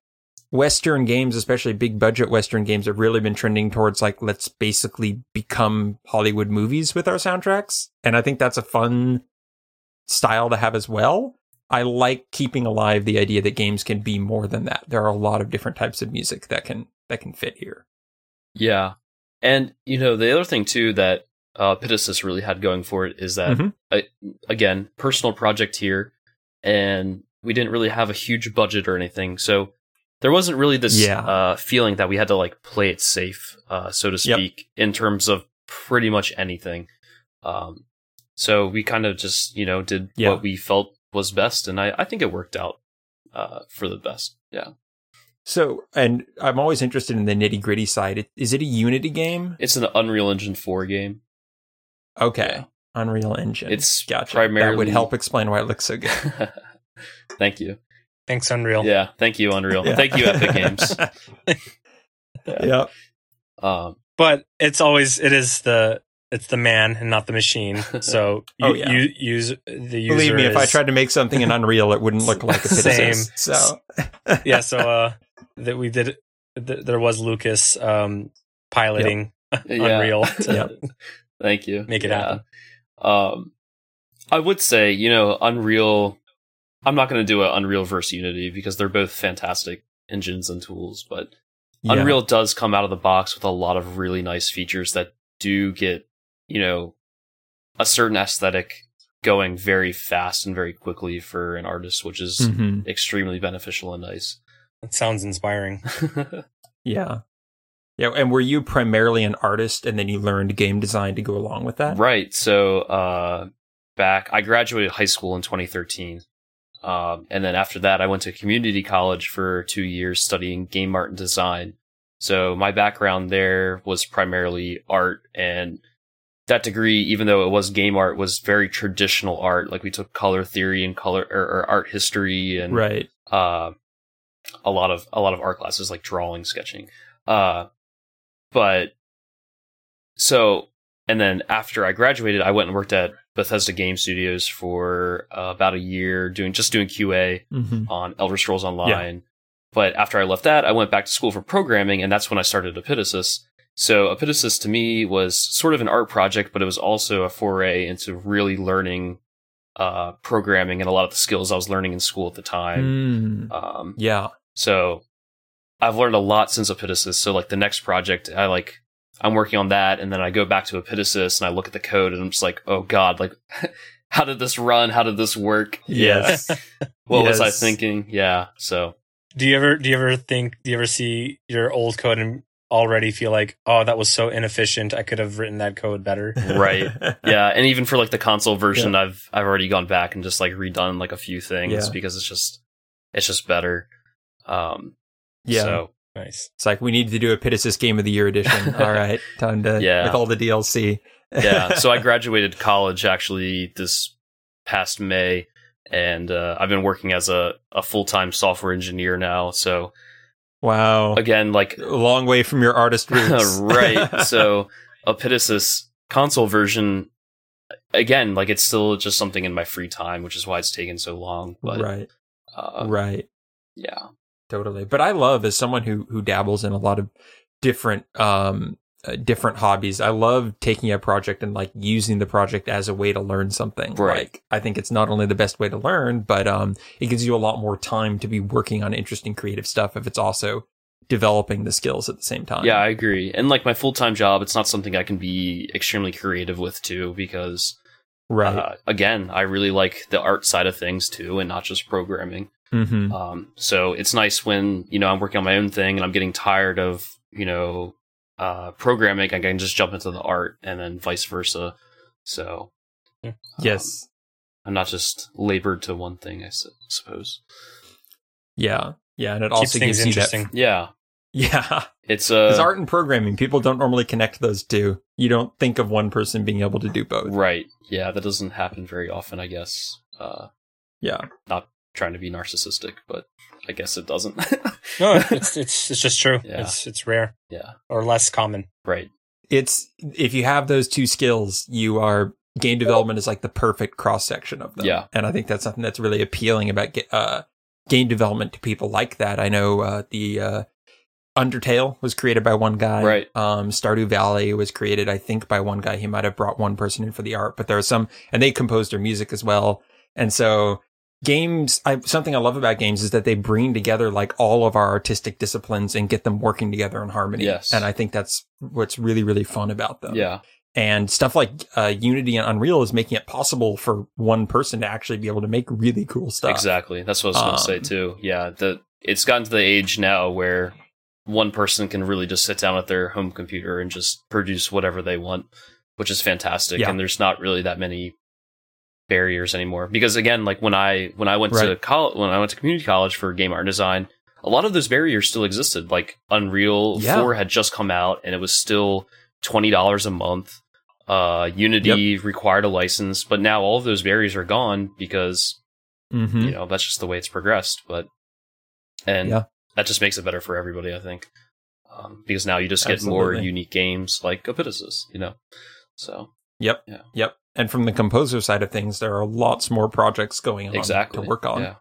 [SPEAKER 2] Western games, especially big budget Western games, have really been trending towards like, let's basically become Hollywood movies with our soundtracks. And I think that's a fun style to have as well. I like keeping alive the idea that games can be more than that. There are a lot of different types of music that can that can fit here.
[SPEAKER 3] Yeah. And, you know, the other thing, too, that uh, Epitasis really had going for it is that,
[SPEAKER 2] Mhm.
[SPEAKER 3] I, again, personal project here, and we didn't really have a huge budget or anything. So there wasn't really this
[SPEAKER 2] Yeah.
[SPEAKER 3] uh, feeling that we had to, like, play it safe, uh, so to
[SPEAKER 2] Yep.
[SPEAKER 3] speak, in terms of pretty much anything. Um, so we kind of just, you know, did
[SPEAKER 2] Yeah.
[SPEAKER 3] what we felt was best, and I, I think it worked out uh, for the best. Yeah.
[SPEAKER 2] So, and I'm always interested in the nitty gritty side. Is it a Unity game?
[SPEAKER 3] It's an Unreal Engine 4 game.
[SPEAKER 2] Okay.
[SPEAKER 3] Yeah.
[SPEAKER 2] Unreal Engine.
[SPEAKER 3] It's
[SPEAKER 2] gotcha. That would help explain why it looks so good. *laughs*
[SPEAKER 3] Thank you.
[SPEAKER 1] Thanks, Unreal.
[SPEAKER 3] Yeah, thank you, Unreal.
[SPEAKER 2] Yeah.
[SPEAKER 3] Thank you, Epic Games. *laughs* Yeah.
[SPEAKER 2] Yep.
[SPEAKER 3] Um,
[SPEAKER 1] But it's always it is the it's the man and not the machine. *laughs* So you,
[SPEAKER 2] Oh, yeah.
[SPEAKER 1] you use the user.
[SPEAKER 2] Believe me, if I tried to make something in Unreal, it wouldn't look like a
[SPEAKER 1] Same.
[SPEAKER 2] Pitasis. So,
[SPEAKER 1] yeah. So uh, that we did. Th- there was Lucas um piloting *laughs*
[SPEAKER 3] yeah.
[SPEAKER 1] Unreal *laughs*
[SPEAKER 2] Yep.
[SPEAKER 3] Thank you.
[SPEAKER 1] make it
[SPEAKER 3] Yeah.
[SPEAKER 1] happen.
[SPEAKER 3] Um, I would say, you know, Unreal. I'm not going to do an Unreal versus Unity because they're both fantastic engines and tools, but
[SPEAKER 2] yeah.
[SPEAKER 3] Unreal does come out of the box with a lot of really nice features that do get, you know, a certain aesthetic going very fast and very quickly for an artist, which is
[SPEAKER 2] Mhm.
[SPEAKER 3] extremely beneficial and nice.
[SPEAKER 1] It sounds inspiring. *laughs*
[SPEAKER 2] Yeah. Yeah. And were you primarily an artist and then you learned game design to go along with that?
[SPEAKER 3] Right. So uh, back, I graduated high school in 2013. Um, and then after that, I went to community college for two years studying game art and design. So my background there was primarily art and that degree, even though it was game art, was very traditional art. Like we took color theory and color or, or art history and
[SPEAKER 2] Right.
[SPEAKER 3] uh, a lot of a lot of art classes like drawing, sketching. Uh, but so and then after I graduated, I went and worked at Bethesda Game Studios for uh, about a year, doing just doing QA
[SPEAKER 2] hmm
[SPEAKER 3] on Elder Scrolls Online. But after I left that, I went back to school for programming, and that's when I started Epitasis. So Epitasis to me was sort of an art project, but it was also a foray into really learning uh, programming and a lot of the skills I was learning in school at the time.
[SPEAKER 2] Mm.
[SPEAKER 3] Um,
[SPEAKER 2] Yeah.
[SPEAKER 3] So I've learned a lot since Epitasis. So like the next project, I like I'm working on that, and then I go back to Epitasis and I look at the code, and I'm just like, oh god, like *laughs* how did this run? How did this work?
[SPEAKER 2] Yes. *laughs*
[SPEAKER 3] What was I thinking? Yeah. So
[SPEAKER 1] Do you ever do you ever think do you ever see your old code and already feel like oh that was so inefficient I could have written that code better?
[SPEAKER 3] Right. *laughs* yeah, and even for like the console version, I've I've already gone back and just like redone like a few things
[SPEAKER 2] Yeah.
[SPEAKER 3] because it's just it's just better. Um,
[SPEAKER 2] Yeah.
[SPEAKER 3] So
[SPEAKER 1] Nice.
[SPEAKER 2] It's like we need to do a Pitasis Game of the Year edition. *laughs* All right, time to
[SPEAKER 3] Yeah.
[SPEAKER 2] with all the DLC.
[SPEAKER 3] yeah, *laughs* so I graduated college actually this past May, and uh, I've been working as a, a full time software engineer now. So
[SPEAKER 2] wow,
[SPEAKER 3] again, like
[SPEAKER 2] a long way from your artist *laughs* roots.
[SPEAKER 3] right. So Epitasis console version, again, like it's still just something in my free time, which is why it's taken so long. But
[SPEAKER 2] right,
[SPEAKER 3] uh,
[SPEAKER 2] right,
[SPEAKER 3] yeah,
[SPEAKER 2] totally. But I love as someone who who dabbles in a lot of different um uh, different hobbies. I love taking a project and like using the project as a way to learn something.
[SPEAKER 3] Right.
[SPEAKER 2] Like I think it's not only the best way to learn, but um it gives you a lot more time to be working on interesting creative stuff if it's also developing the skills at the same time.
[SPEAKER 3] Yeah, I agree. And like my full time job, it's not something I can be extremely creative with too, because
[SPEAKER 2] right.
[SPEAKER 3] uh, again, I really like the art side of things too, and not just programming.
[SPEAKER 2] Hmm
[SPEAKER 3] Um, so it's nice when you know I'm working on my own thing and I'm getting tired of you know uh, programming. I can just jump into the art, and then vice versa. So um,
[SPEAKER 2] yes.
[SPEAKER 3] I'm not just labored to one thing. I su- suppose.
[SPEAKER 2] Yeah. Yeah. And it
[SPEAKER 1] Keeps
[SPEAKER 2] also
[SPEAKER 1] things
[SPEAKER 2] gives you that.
[SPEAKER 1] interesting.
[SPEAKER 3] Yeah,
[SPEAKER 2] Yeah.
[SPEAKER 3] it's
[SPEAKER 2] Because
[SPEAKER 3] uh
[SPEAKER 2] art and programming, people don't normally connect those two. You don't think of one person being able to do both.
[SPEAKER 3] right. Yeah, that doesn't happen very often. I guess. Uh,
[SPEAKER 2] Yeah.
[SPEAKER 3] Trying to be narcissistic, but I guess it doesn't. *laughs*
[SPEAKER 1] No, *laughs* it's it's it's just true.
[SPEAKER 3] Yeah.
[SPEAKER 1] It's it's rare
[SPEAKER 3] yeah,
[SPEAKER 1] or less common.
[SPEAKER 3] right.
[SPEAKER 2] It's, if you have those two skills, you are, game development is like the perfect cross section of them.
[SPEAKER 3] Yeah.
[SPEAKER 2] And I think that's something that's really appealing about uh, game development to people like that. I know uh, the uh, Undertale was created by one guy.
[SPEAKER 3] Right.
[SPEAKER 2] Um, Stardew Valley was created, I think, by one guy. He might have brought one person in for the art, but there are some, and they composed their music as well. And so games, I, something I love about games is that they bring together like all of our artistic disciplines and get them working together in harmony.
[SPEAKER 3] Yes.
[SPEAKER 2] And I think that's what's really, really fun about them.
[SPEAKER 3] Yeah,
[SPEAKER 2] And stuff like uh, Unity and Unreal is making it possible for one person to actually be able to make really cool stuff.
[SPEAKER 3] exactly. That's what I was going to say
[SPEAKER 2] Um,
[SPEAKER 3] too. Yeah, the it's gotten to the age now where one person can really just sit down at their home computer and just produce whatever they want, which is fantastic.
[SPEAKER 2] Yeah.
[SPEAKER 3] And there's not really that many barriers anymore because again, like when I when I went to college when I went to community college for game art and design, a lot of those barriers still existed. Like Unreal
[SPEAKER 2] Yeah.
[SPEAKER 3] 4 had just come out and it was still twenty dollars a month. Uh, Unity required a license, but now all of those barriers are gone because
[SPEAKER 2] hmm
[SPEAKER 3] you know that's just the way it's progressed but and
[SPEAKER 2] Yeah.
[SPEAKER 3] that just makes it better for everybody i think um, because now you just get more unique games like Epitasis, you know so
[SPEAKER 2] Yep.
[SPEAKER 3] Yeah.
[SPEAKER 2] Yep. And from the composer side of things, there are lots more projects going on
[SPEAKER 3] exactly
[SPEAKER 2] to work on.
[SPEAKER 3] yeah.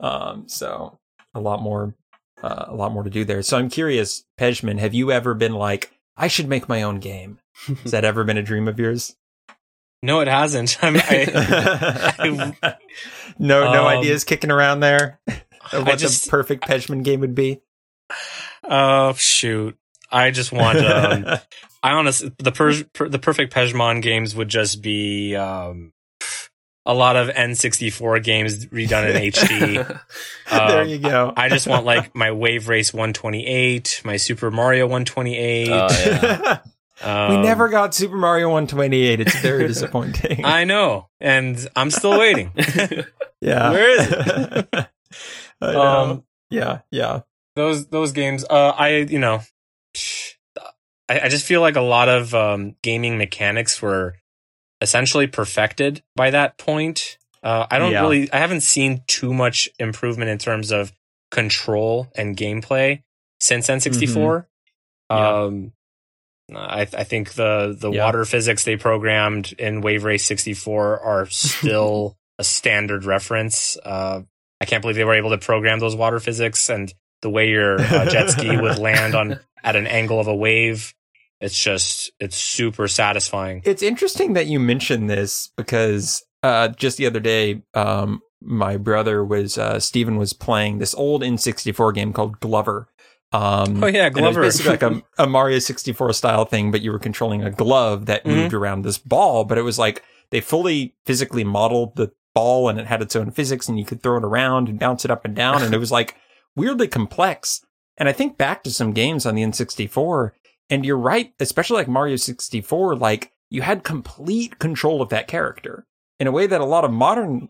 [SPEAKER 2] Um, so a lot more, uh, a lot more to do there. So I'm curious, Pejman, have you ever been like, I should make my own game? Has that ever been a dream of yours? *laughs*
[SPEAKER 1] No, it hasn't. *laughs* I'm, I, *laughs*
[SPEAKER 2] no, no
[SPEAKER 1] Um,
[SPEAKER 2] ideas kicking around there of what
[SPEAKER 1] just-
[SPEAKER 2] the perfect Pejman game would be.
[SPEAKER 1] oh shoot! I just want. Um, *laughs* I honestly, the per, per, the perfect Pejman games would just be um, a lot of N64 games redone in HD. *laughs*
[SPEAKER 2] there
[SPEAKER 1] Um,
[SPEAKER 2] you go.
[SPEAKER 1] I just want like my Wave Race 128, my Super Mario 128.
[SPEAKER 3] Oh, yeah. *laughs*
[SPEAKER 2] we
[SPEAKER 1] um,
[SPEAKER 2] never got Super Mario 128. It's very disappointing.
[SPEAKER 1] I know, and I'm still waiting.
[SPEAKER 2] yeah.
[SPEAKER 1] Where is it? Um,
[SPEAKER 2] yeah, yeah.
[SPEAKER 1] those those games. Uh, I you know, I, I just feel like a lot of um, gaming mechanics were essentially perfected by that point. Uh, I don't
[SPEAKER 2] Yeah.
[SPEAKER 1] really, I haven't seen too much improvement in terms of control and gameplay since N64.
[SPEAKER 3] Yeah.
[SPEAKER 1] Um, I, I think the the
[SPEAKER 2] Yeah.
[SPEAKER 1] water physics they programmed in Wave Race 64 are still *laughs* a standard reference. Uh, I can't believe they were able to program those water physics and the way your uh, jet ski *laughs* would land on at an angle of a wave. It's just it's super satisfying.
[SPEAKER 2] It's interesting that you mentioned this because uh, just the other day, um, my brother was uh, Steven was playing this old N64 game called Glover. Um,
[SPEAKER 1] Oh yeah,
[SPEAKER 2] Glover. it was basically like a, a Mario 64 style thing, but you were controlling a glove that
[SPEAKER 1] Mhm.
[SPEAKER 2] moved around this ball. But it was like they fully physically modeled the ball and it had its own physics and you could throw it around and bounce it up and down. And it was like weirdly complex. And I think back to some games on the N64 and you're right, especially like Mario 64, like you had complete control of that character in a way that a lot of modern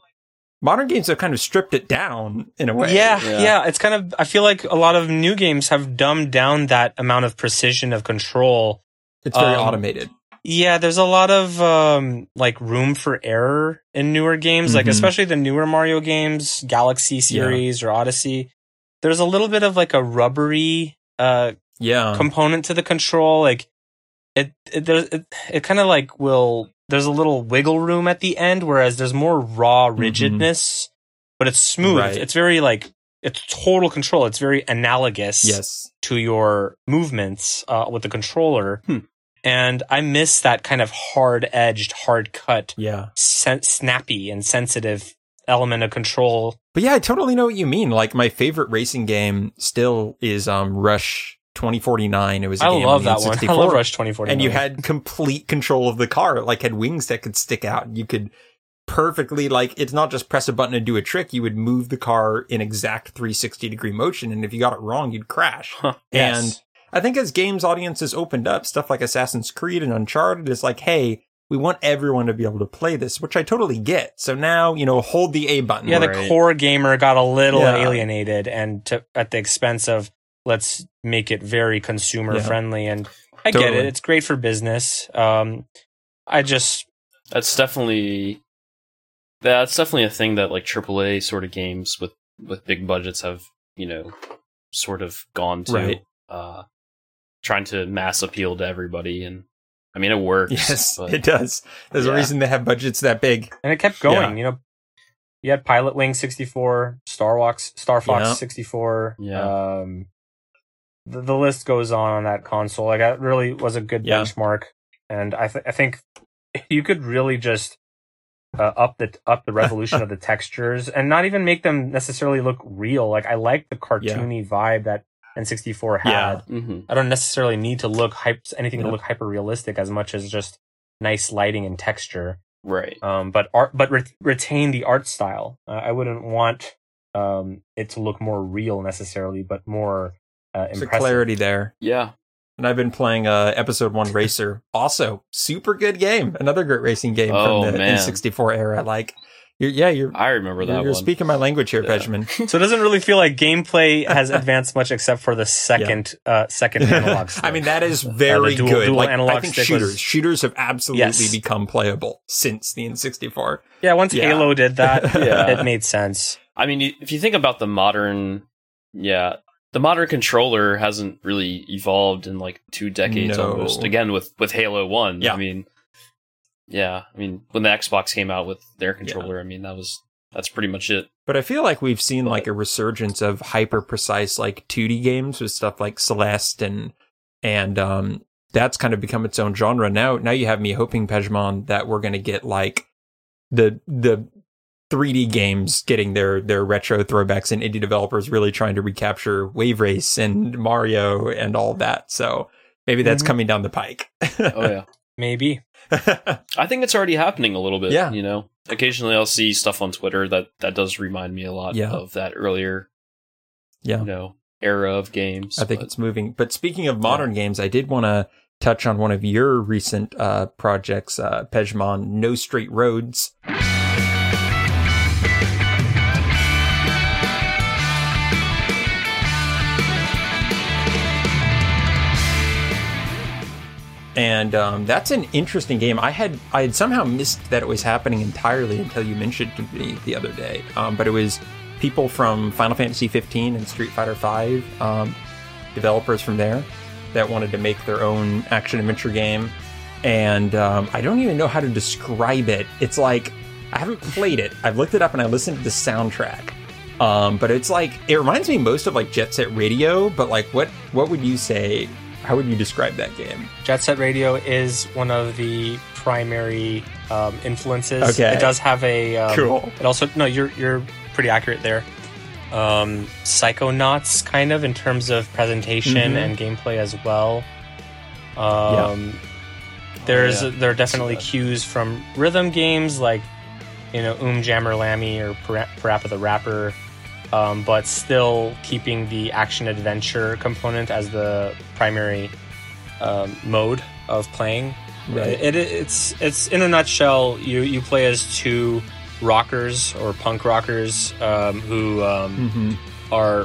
[SPEAKER 2] modern games have kind of stripped it down in a way.
[SPEAKER 1] Yeah,
[SPEAKER 3] Yeah.
[SPEAKER 1] yeah, It's kind of. I feel like a lot of new games have dumbed down that amount of precision of control.
[SPEAKER 2] It's very
[SPEAKER 1] Um,
[SPEAKER 2] automated.
[SPEAKER 1] Yeah, there's a lot of um, like room for error in newer games, like
[SPEAKER 2] Mhm.
[SPEAKER 1] especially the newer Mario games, Galaxy series or Odyssey. There's a little bit of like a rubbery uh,
[SPEAKER 2] Yeah.
[SPEAKER 1] component to the control. Like it, it there's it, it kind of like will. There's a little wiggle room at the end, whereas there's more raw rigidness, but it's smooth.
[SPEAKER 2] Right.
[SPEAKER 1] It's very like it's total control. It's very analogous
[SPEAKER 2] yes.
[SPEAKER 1] to your movements uh, with the controller.
[SPEAKER 3] Hmm.
[SPEAKER 1] And I miss that kind of hard edged, hard cut,
[SPEAKER 2] Yeah.
[SPEAKER 1] sen- snappy and sensitive element of control.
[SPEAKER 2] But yeah, I totally know what you mean. Like my favorite racing game still is um Rush 2049. It was a
[SPEAKER 1] I
[SPEAKER 2] game
[SPEAKER 1] love that one.
[SPEAKER 2] N64. *laughs*
[SPEAKER 1] I love Rush 2049.
[SPEAKER 2] and you had complete control of the car. It, like had wings that could stick out. You could perfectly like it's not just press a button and do a trick. You would move the car in exact 360 degree motion, and if you got it wrong, you'd crash.
[SPEAKER 1] Yes.
[SPEAKER 2] And I think as games audiences opened up, stuff like Assassin's Creed and Uncharted is like, hey, we want everyone to be able to play this, which I totally get. So now, you know, hold the A button.
[SPEAKER 1] yeah, the
[SPEAKER 3] Right.
[SPEAKER 1] core gamer got a little
[SPEAKER 2] Yeah.
[SPEAKER 1] alienated, and to, at the expense of let's make it very consumer
[SPEAKER 2] Yeah.
[SPEAKER 1] friendly. And I get it; it's great for business. Um, I just
[SPEAKER 3] That's definitely that's definitely a thing that like AAA sort of games with with big budgets have you know sort of gone to
[SPEAKER 2] Right.
[SPEAKER 3] uh, trying to mass appeal to everybody, and I mean it works.
[SPEAKER 2] Yes,
[SPEAKER 3] but-
[SPEAKER 2] it does. There's a reason they have budgets that big.
[SPEAKER 1] and it kept going. You know, you had Pilot Wing 64, Star Fox, Star Fox
[SPEAKER 2] Yeah.
[SPEAKER 1] 64.
[SPEAKER 3] Yeah.
[SPEAKER 1] Um, the, the list goes on on that console. Like that really was a good
[SPEAKER 2] Yeah.
[SPEAKER 1] benchmark, and I th- I think *laughs* you could really just uh, up the up the resolution of the *laughs* textures and not even make them necessarily look real. Like I like the cartoony vibe that N64 had.
[SPEAKER 2] Yeah.
[SPEAKER 3] hmm
[SPEAKER 1] I don't necessarily need to look hype anything
[SPEAKER 2] Yeah.
[SPEAKER 1] to look hyper realistic as much as just nice lighting and texture
[SPEAKER 3] Right.
[SPEAKER 1] um, but art, but re- retain the art style. Uh, I wouldn't want um, it to look more real necessarily, but more uh,
[SPEAKER 2] There's a clarity there.
[SPEAKER 3] Yeah.
[SPEAKER 2] And I've been playing uh, Episode 1 Racer. Also, super good game. Another great racing game
[SPEAKER 3] Oh,
[SPEAKER 2] from the
[SPEAKER 3] man.
[SPEAKER 2] N64 era. Like, you're, yeah, you're,
[SPEAKER 3] I remember
[SPEAKER 2] you're,
[SPEAKER 3] that
[SPEAKER 2] you're
[SPEAKER 3] one.
[SPEAKER 2] speaking my language here,
[SPEAKER 3] Yeah.
[SPEAKER 2] Benjamin. *laughs*
[SPEAKER 1] So it doesn't really feel like gameplay has *laughs* advanced much except for the second uh, second *laughs* analog. Stick.
[SPEAKER 2] I mean, that is very
[SPEAKER 1] dual-
[SPEAKER 2] good.
[SPEAKER 1] dual
[SPEAKER 2] like, I think
[SPEAKER 1] stick
[SPEAKER 2] shooters,
[SPEAKER 1] was-
[SPEAKER 2] shooters have absolutely
[SPEAKER 1] Yes.
[SPEAKER 2] become playable since the N64.
[SPEAKER 1] yeah, once
[SPEAKER 2] Yeah.
[SPEAKER 1] Halo did that,
[SPEAKER 3] Yeah.
[SPEAKER 1] it made sense.
[SPEAKER 3] I mean, if you think about the modern, yeah, the modern controller hasn't really evolved in like two decades
[SPEAKER 2] No.
[SPEAKER 3] almost. Again, with with Halo One,
[SPEAKER 2] Yeah.
[SPEAKER 3] I mean, yeah, I mean, when the Xbox came out with their controller, I mean, that was that's pretty much it.
[SPEAKER 2] But I feel like we've seen like a resurgence of hyper precise like 2D games with stuff like Celeste and and um that's kind of become its own genre. Now now you have me hoping Pejman that we're gonna get like the the 3D games getting their their retro throwbacks and indie developers really trying to recapture Wave Race and Mario and all that. So maybe that's
[SPEAKER 1] Mhm.
[SPEAKER 2] coming down the pike.
[SPEAKER 3] Oh yeah, *laughs*
[SPEAKER 1] Maybe. *laughs*
[SPEAKER 3] I think it's already happening a little bit.
[SPEAKER 2] Yeah.
[SPEAKER 3] you know, occasionally I'll see stuff on Twitter that that does remind me a lot
[SPEAKER 2] Yeah.
[SPEAKER 3] of that earlier,
[SPEAKER 2] yeah.
[SPEAKER 3] you know, era of games.
[SPEAKER 2] I think
[SPEAKER 3] but-
[SPEAKER 2] it's moving. But speaking of modern games, I did want to touch on one of your recent uh, projects, uh, Pejman, No Straight Roads. And um, that's an interesting game. I had I had somehow missed that it was happening entirely until you mentioned it to me the other day. Um, but it was people from Final Fantasy 15 and Street Fighter 5 um, developers from there that wanted to make their own action adventure game. And um, I don't even know how to describe it. It's like I haven't played it. I've looked it up and I listened to the soundtrack. Um, but it's like it reminds me most of like Jet Set Radio. But like, what what would you say? How would you describe that game?
[SPEAKER 1] Jet Set Radio is one of the primary um, influences.
[SPEAKER 2] Okay.
[SPEAKER 1] It does have a um,
[SPEAKER 2] Cool.
[SPEAKER 1] It also no, you're you're pretty accurate there. Um, Psychonauts, kind of in terms of presentation
[SPEAKER 2] Mhm.
[SPEAKER 1] and gameplay as well. Um, There's
[SPEAKER 3] Oh, yeah.
[SPEAKER 1] there are definitely cues from rhythm games like you know Um Jammer Lammy or Para- Parappa the Rapper, um, but still keeping the action adventure component as the primary um, mode of playing. It, it, it's it's in a nutshell. You you play as two rockers or punk rockers um, who um,
[SPEAKER 2] Mm-hmm.
[SPEAKER 1] are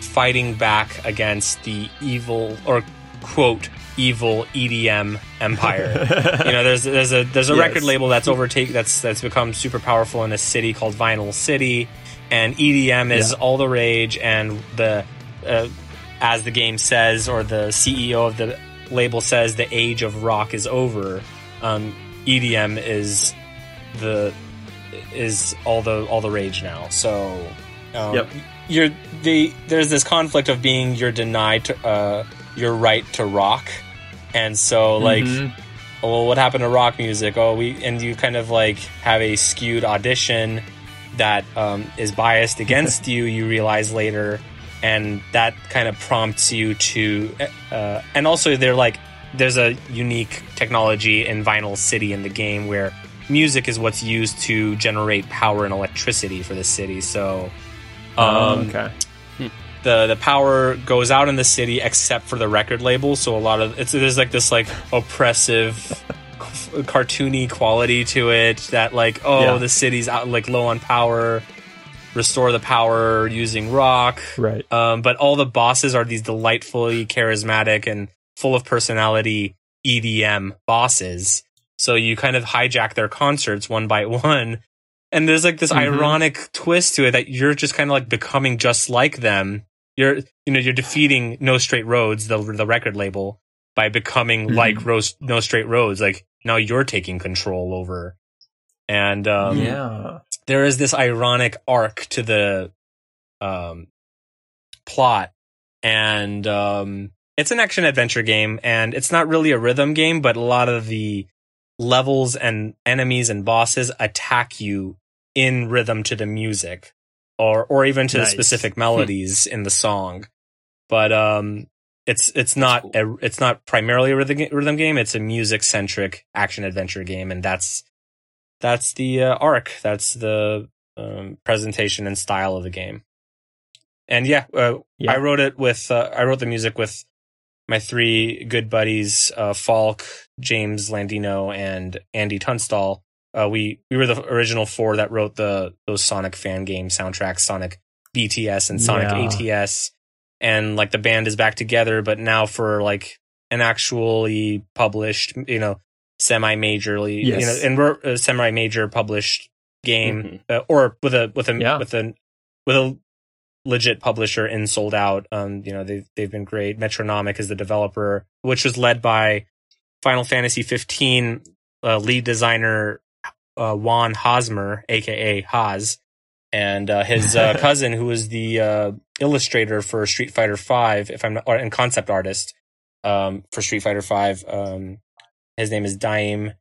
[SPEAKER 1] fighting back against the evil or quote evil EDM empire. *laughs* you know, there's there's a there's a
[SPEAKER 2] Yes.
[SPEAKER 1] record label that's overtaken that's that's become super powerful in a city called Vinyl City, and EDM is
[SPEAKER 2] Yeah.
[SPEAKER 1] all the rage. And the uh, as the game says, or the CEO of the label says, the age of rock is over. Um, EDM is the is all the all the rage now. So um,
[SPEAKER 2] Yep.
[SPEAKER 1] you're the there's this conflict of being you're denied to, uh, your right to rock, and so like
[SPEAKER 2] Mhm.
[SPEAKER 1] oh, well, what happened to rock music? Oh, we and you kind of like have a skewed audition, that um, is biased against you. You realize later, and that kind of prompts you to. Uh, and also, they're like there's a unique technology in Vinyl City in the game where music is what's used to generate power and electricity for the city. So,
[SPEAKER 2] Oh,
[SPEAKER 1] um,
[SPEAKER 2] okay.
[SPEAKER 1] the the power goes out in the city except for the record label. So a lot of it's there's like this like oppressive, cartoony quality to it that like oh
[SPEAKER 2] Yeah.
[SPEAKER 1] the city's out like low on power, restore the power using rock.
[SPEAKER 2] Right.
[SPEAKER 1] Um, but all the bosses are these delightfully charismatic and full of personality EDM bosses. So you kind of hijack their concerts one by *laughs* one. And there's like this
[SPEAKER 2] Mhm.
[SPEAKER 1] ironic twist to it that you're just kind of like becoming just like them. You're, you know, you're defeating No Straight Roads, the the record label, by becoming
[SPEAKER 2] Mhm.
[SPEAKER 1] like Rose, No Straight Roads. Like now you're taking control over. And um,
[SPEAKER 2] yeah.
[SPEAKER 1] there is this ironic arc to the um, plot, and um, it's an action adventure game, and it's not really a rhythm game, but a lot of the levels and enemies and bosses attack you in rhythm to the music, or or even to
[SPEAKER 2] Nice.
[SPEAKER 1] the specific melodies in the song. But um, it's it's not a, it's not primarily a rhythm, rhythm game. It's a music centric action adventure game, and that's that's the uh, arc. That's the um, presentation and style of the game. And yeah, uh,
[SPEAKER 2] Yeah.
[SPEAKER 1] I wrote it with uh, I wrote the music with my three good buddies, uh, Falk, James Landino, and Andy Tunstall. Uh, we we were the original four that wrote the those Sonic fan game soundtracks, Sonic BTS and Sonic
[SPEAKER 2] Yeah.
[SPEAKER 1] ATS, and like the band is back together, but now for like an actually published, you know, semi majorly, you know, and we're a semi major published game,
[SPEAKER 3] Mhm.
[SPEAKER 1] uh, or with a with a
[SPEAKER 2] Yeah.
[SPEAKER 1] with a with a legit publisher in sold out. Um, you know, they've they've been great. Metronomik is the developer, which was led by Final Fantasy 15 uh, lead designer uh, Wan Hazmer, aka Haas, and uh, his uh, *laughs* cousin, who was the uh, illustrator for Street Fighter Five, if I'm not, or, and concept artist um, for Street Fighter Five. Um, his name is Daim.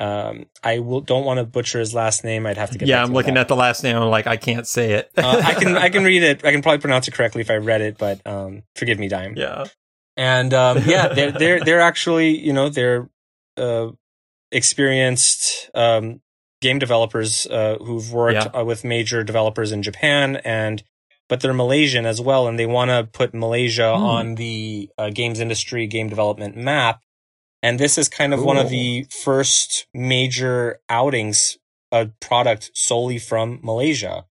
[SPEAKER 1] Um, I will don't want to butcher his last name. I'd have to get.
[SPEAKER 2] Yeah, I'm looking
[SPEAKER 1] that.
[SPEAKER 2] at the last name. I'm like, I can't say it.
[SPEAKER 1] Uh, I can I can *laughs* read it. I can probably pronounce it correctly if I read it, but um, forgive me, Daim.
[SPEAKER 2] yeah.
[SPEAKER 1] And um, *laughs* yeah, they're they're they're actually you know they're uh, experienced um, game developers uh, who've worked
[SPEAKER 2] Yeah.
[SPEAKER 1] uh, with major developers in Japan and but they're Malaysian as well, and they want to put Malaysia
[SPEAKER 2] Hmm.
[SPEAKER 1] on the uh, games industry game development map. And this is kind of one of the first major outings a product solely from Malaysia.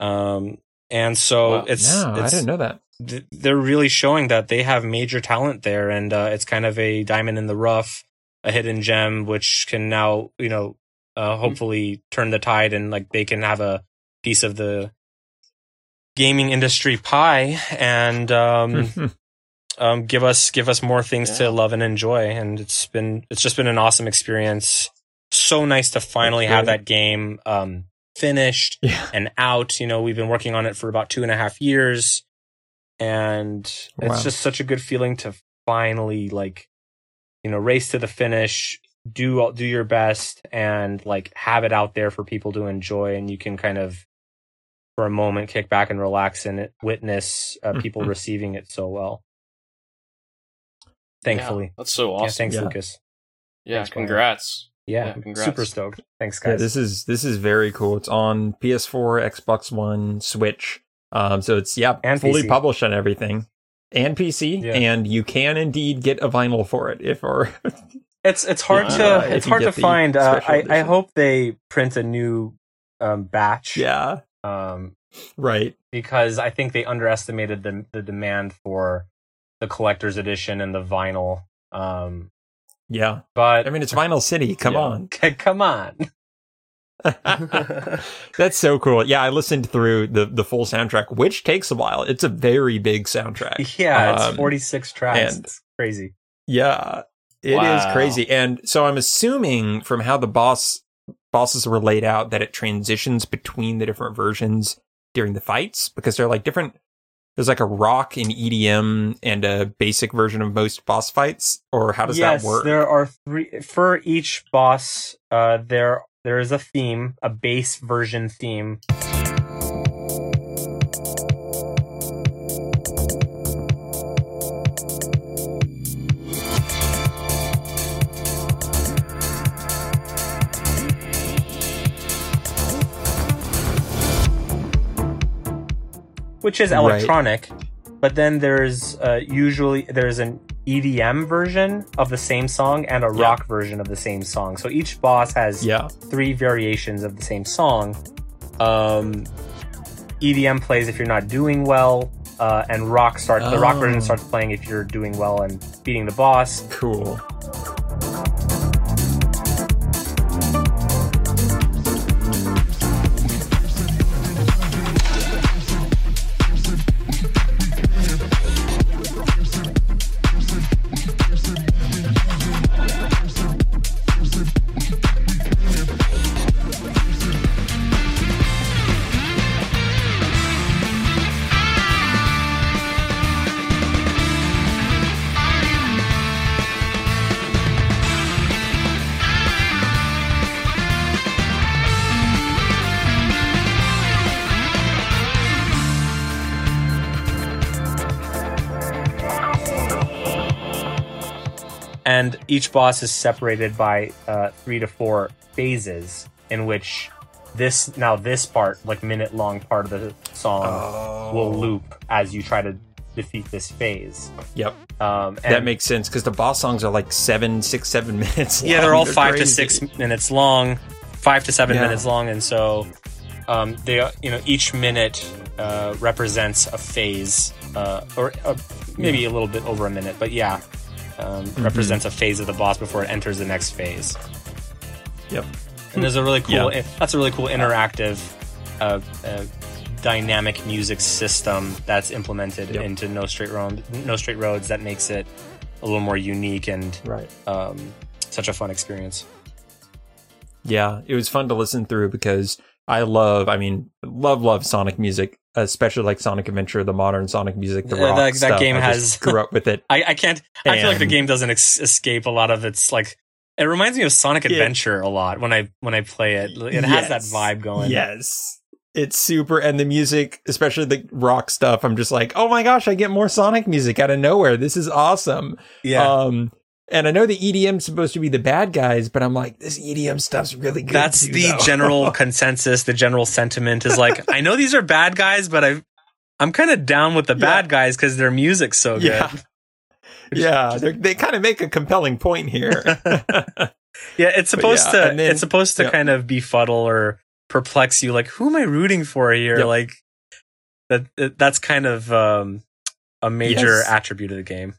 [SPEAKER 1] Um, and so
[SPEAKER 3] Wow.
[SPEAKER 1] it's,
[SPEAKER 2] no, I didn't know that.
[SPEAKER 1] th- they're really showing that they have major talent there, and uh, it's kind of a diamond in the rough, a hidden gem, which can now you know uh, hopefully turn the tide, and like they can have a piece of the gaming industry pie, and um, um, give us give us more things
[SPEAKER 3] Yeah.
[SPEAKER 1] to love and enjoy. And it's been it's just been an awesome experience. So nice to finally have that game um, finished
[SPEAKER 2] yeah.
[SPEAKER 1] and out. You know, we've been working on it for about two and a half years, and
[SPEAKER 2] Wow.
[SPEAKER 1] it's just such a good feeling to finally like, you know, race to the finish, do do your best, and like have it out there for people to enjoy, and you can kind of, for a moment, kick back and relax and witness uh, people receiving it so well. Thankfully,
[SPEAKER 3] Yeah, that's so
[SPEAKER 1] yeah,
[SPEAKER 3] awesome.
[SPEAKER 1] thanks,
[SPEAKER 2] Yeah.
[SPEAKER 1] Lucas.
[SPEAKER 3] Yeah,
[SPEAKER 1] Thanks, Brian.
[SPEAKER 3] congrats.
[SPEAKER 1] Yeah,
[SPEAKER 3] Yeah, congrats.
[SPEAKER 1] super stoked. Thanks,
[SPEAKER 2] Yeah,
[SPEAKER 1] guys.
[SPEAKER 2] this is this is very cool. It's on PS4, Xbox One, Switch. Um, so it's yeah,
[SPEAKER 1] And
[SPEAKER 2] fully
[SPEAKER 1] PC.
[SPEAKER 2] published on everything, and PC,
[SPEAKER 1] Yeah.
[SPEAKER 2] and you can indeed get a vinyl for it if or *laughs*
[SPEAKER 1] It's it's hard
[SPEAKER 3] Yeah,
[SPEAKER 1] to
[SPEAKER 2] if
[SPEAKER 1] it's hard to find. Uh,
[SPEAKER 2] special
[SPEAKER 1] I I hope they print a new um, batch.
[SPEAKER 2] yeah,
[SPEAKER 1] Um,
[SPEAKER 2] right.
[SPEAKER 1] because I think they underestimated the the demand for the collector's edition and the vinyl. Um,
[SPEAKER 2] Yeah,
[SPEAKER 1] but
[SPEAKER 2] I mean it's Vinyl City. Come
[SPEAKER 3] Yeah.
[SPEAKER 2] on, *laughs*
[SPEAKER 1] come on. *laughs*
[SPEAKER 2] that's so cool. Yeah, I listened through the the full soundtrack, which takes a while. It's a very big soundtrack. *laughs*
[SPEAKER 1] Yeah, it's
[SPEAKER 2] Um,
[SPEAKER 1] 46 tracks.
[SPEAKER 2] and-
[SPEAKER 1] it's crazy.
[SPEAKER 2] Yeah, it is
[SPEAKER 3] Wow.
[SPEAKER 2] crazy. And so I'm assuming from how the boss bosses were laid out that it transitions between the different versions during the fights because they're like different. There's like a rock and EDM and a basic version of most boss fights, or how does
[SPEAKER 1] yes,
[SPEAKER 2] that work?
[SPEAKER 1] there are three for each boss. Uh, there there is a theme, a base version theme. Which is
[SPEAKER 2] Right.
[SPEAKER 1] electronic, but then there's uh, usually there's an EDM version of the same song and a
[SPEAKER 2] Yeah.
[SPEAKER 1] rock version of the same song. So each boss has
[SPEAKER 2] Yeah.
[SPEAKER 1] three variations of the same song. Um, EDM plays if you're not doing well, uh, and rock starts. The rock
[SPEAKER 2] Oh.
[SPEAKER 1] version starts playing if you're doing well and beating the boss.
[SPEAKER 2] Cool.
[SPEAKER 1] And each boss is separated by uh, three to four phases in which this now this part like minute long part of the song
[SPEAKER 2] Oh.
[SPEAKER 1] will loop as you try to defeat this phase
[SPEAKER 2] Yep.
[SPEAKER 1] um and
[SPEAKER 2] That makes sense because the boss songs are like seven, six, seven *laughs* minutes.
[SPEAKER 1] yeah
[SPEAKER 2] long.
[SPEAKER 1] they're all five to six minutes long five to seven
[SPEAKER 2] Yeah.
[SPEAKER 1] minutes long and so um they you know each minute uh represents a phase uh or uh, maybe a little bit over a minute but yeah um,
[SPEAKER 2] Mm-hmm.
[SPEAKER 1] represents a phase of the boss before it enters the next phase
[SPEAKER 2] Yep.
[SPEAKER 1] and there's a really cool
[SPEAKER 2] Yeah.
[SPEAKER 1] that's a really cool interactive uh, uh, dynamic music system that's implemented
[SPEAKER 2] Yep.
[SPEAKER 1] into no straight road no straight roads that makes it a little more unique and
[SPEAKER 2] Right.
[SPEAKER 1] um, such a fun experience
[SPEAKER 2] Yeah, it was fun to listen through because I love, I mean, love, love Sonic music, especially like Sonic Adventure, the modern Sonic music, the rock
[SPEAKER 1] that- that
[SPEAKER 2] stuff.
[SPEAKER 1] game
[SPEAKER 2] I just
[SPEAKER 1] has-
[SPEAKER 2] grew up with it. *laughs*
[SPEAKER 1] I, I can't I feel like the game doesn't ex- escape a lot of its like it reminds me of Sonic
[SPEAKER 2] Yeah.
[SPEAKER 1] Adventure a lot when I when I play it it has that vibe going
[SPEAKER 2] Yes. It's super, and the music, especially the rock stuff, I'm just like, oh my gosh, I get more Sonic music out of nowhere. This is awesome.
[SPEAKER 1] yeah
[SPEAKER 2] Um, and I know the EDM's supposed to be the bad guys, but I'm like, this EDM stuff's really good.
[SPEAKER 1] that's
[SPEAKER 2] too,
[SPEAKER 1] the general *laughs* consensus the general sentiment is like I know these are bad guys but I I'm kind of down with the
[SPEAKER 2] Yeah.
[SPEAKER 1] bad guys because their music's so good
[SPEAKER 2] yeah. *laughs* Yeah, they're- they kind of make a compelling point here. *laughs*
[SPEAKER 1] Yeah, it's supposed
[SPEAKER 2] yeah,
[SPEAKER 1] to.
[SPEAKER 2] Then,
[SPEAKER 1] it's supposed to
[SPEAKER 2] yeah.
[SPEAKER 1] kind of befuddle or perplex you. Like, who am I rooting for here? Like that. that- That's kind of um, a major
[SPEAKER 2] Yes.
[SPEAKER 1] attribute of the game.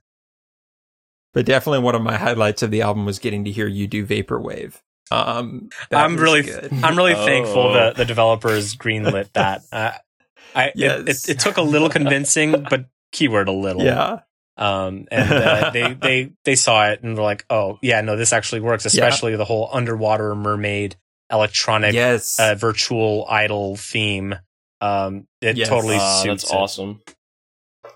[SPEAKER 2] But definitely one of my highlights of the album was getting to hear you do Vaporwave. Um, that
[SPEAKER 1] I'm
[SPEAKER 2] was
[SPEAKER 1] really,
[SPEAKER 2] good.
[SPEAKER 1] I'm really *laughs*
[SPEAKER 3] Oh.
[SPEAKER 1] thankful that the developers greenlit that. *laughs* Uh, I it-
[SPEAKER 2] Yes.
[SPEAKER 1] it, it, took a little convincing, but keyword a little.
[SPEAKER 2] yeah,
[SPEAKER 1] Um, and uh, they they they saw it and they're like, oh yeah, no, this actually works. Especially the whole underwater mermaid electronic
[SPEAKER 2] yes,
[SPEAKER 1] uh, virtual idol theme. Um, it
[SPEAKER 2] Yes.
[SPEAKER 1] totally
[SPEAKER 3] Uh,
[SPEAKER 1] suits
[SPEAKER 3] that's
[SPEAKER 1] it.
[SPEAKER 3] awesome.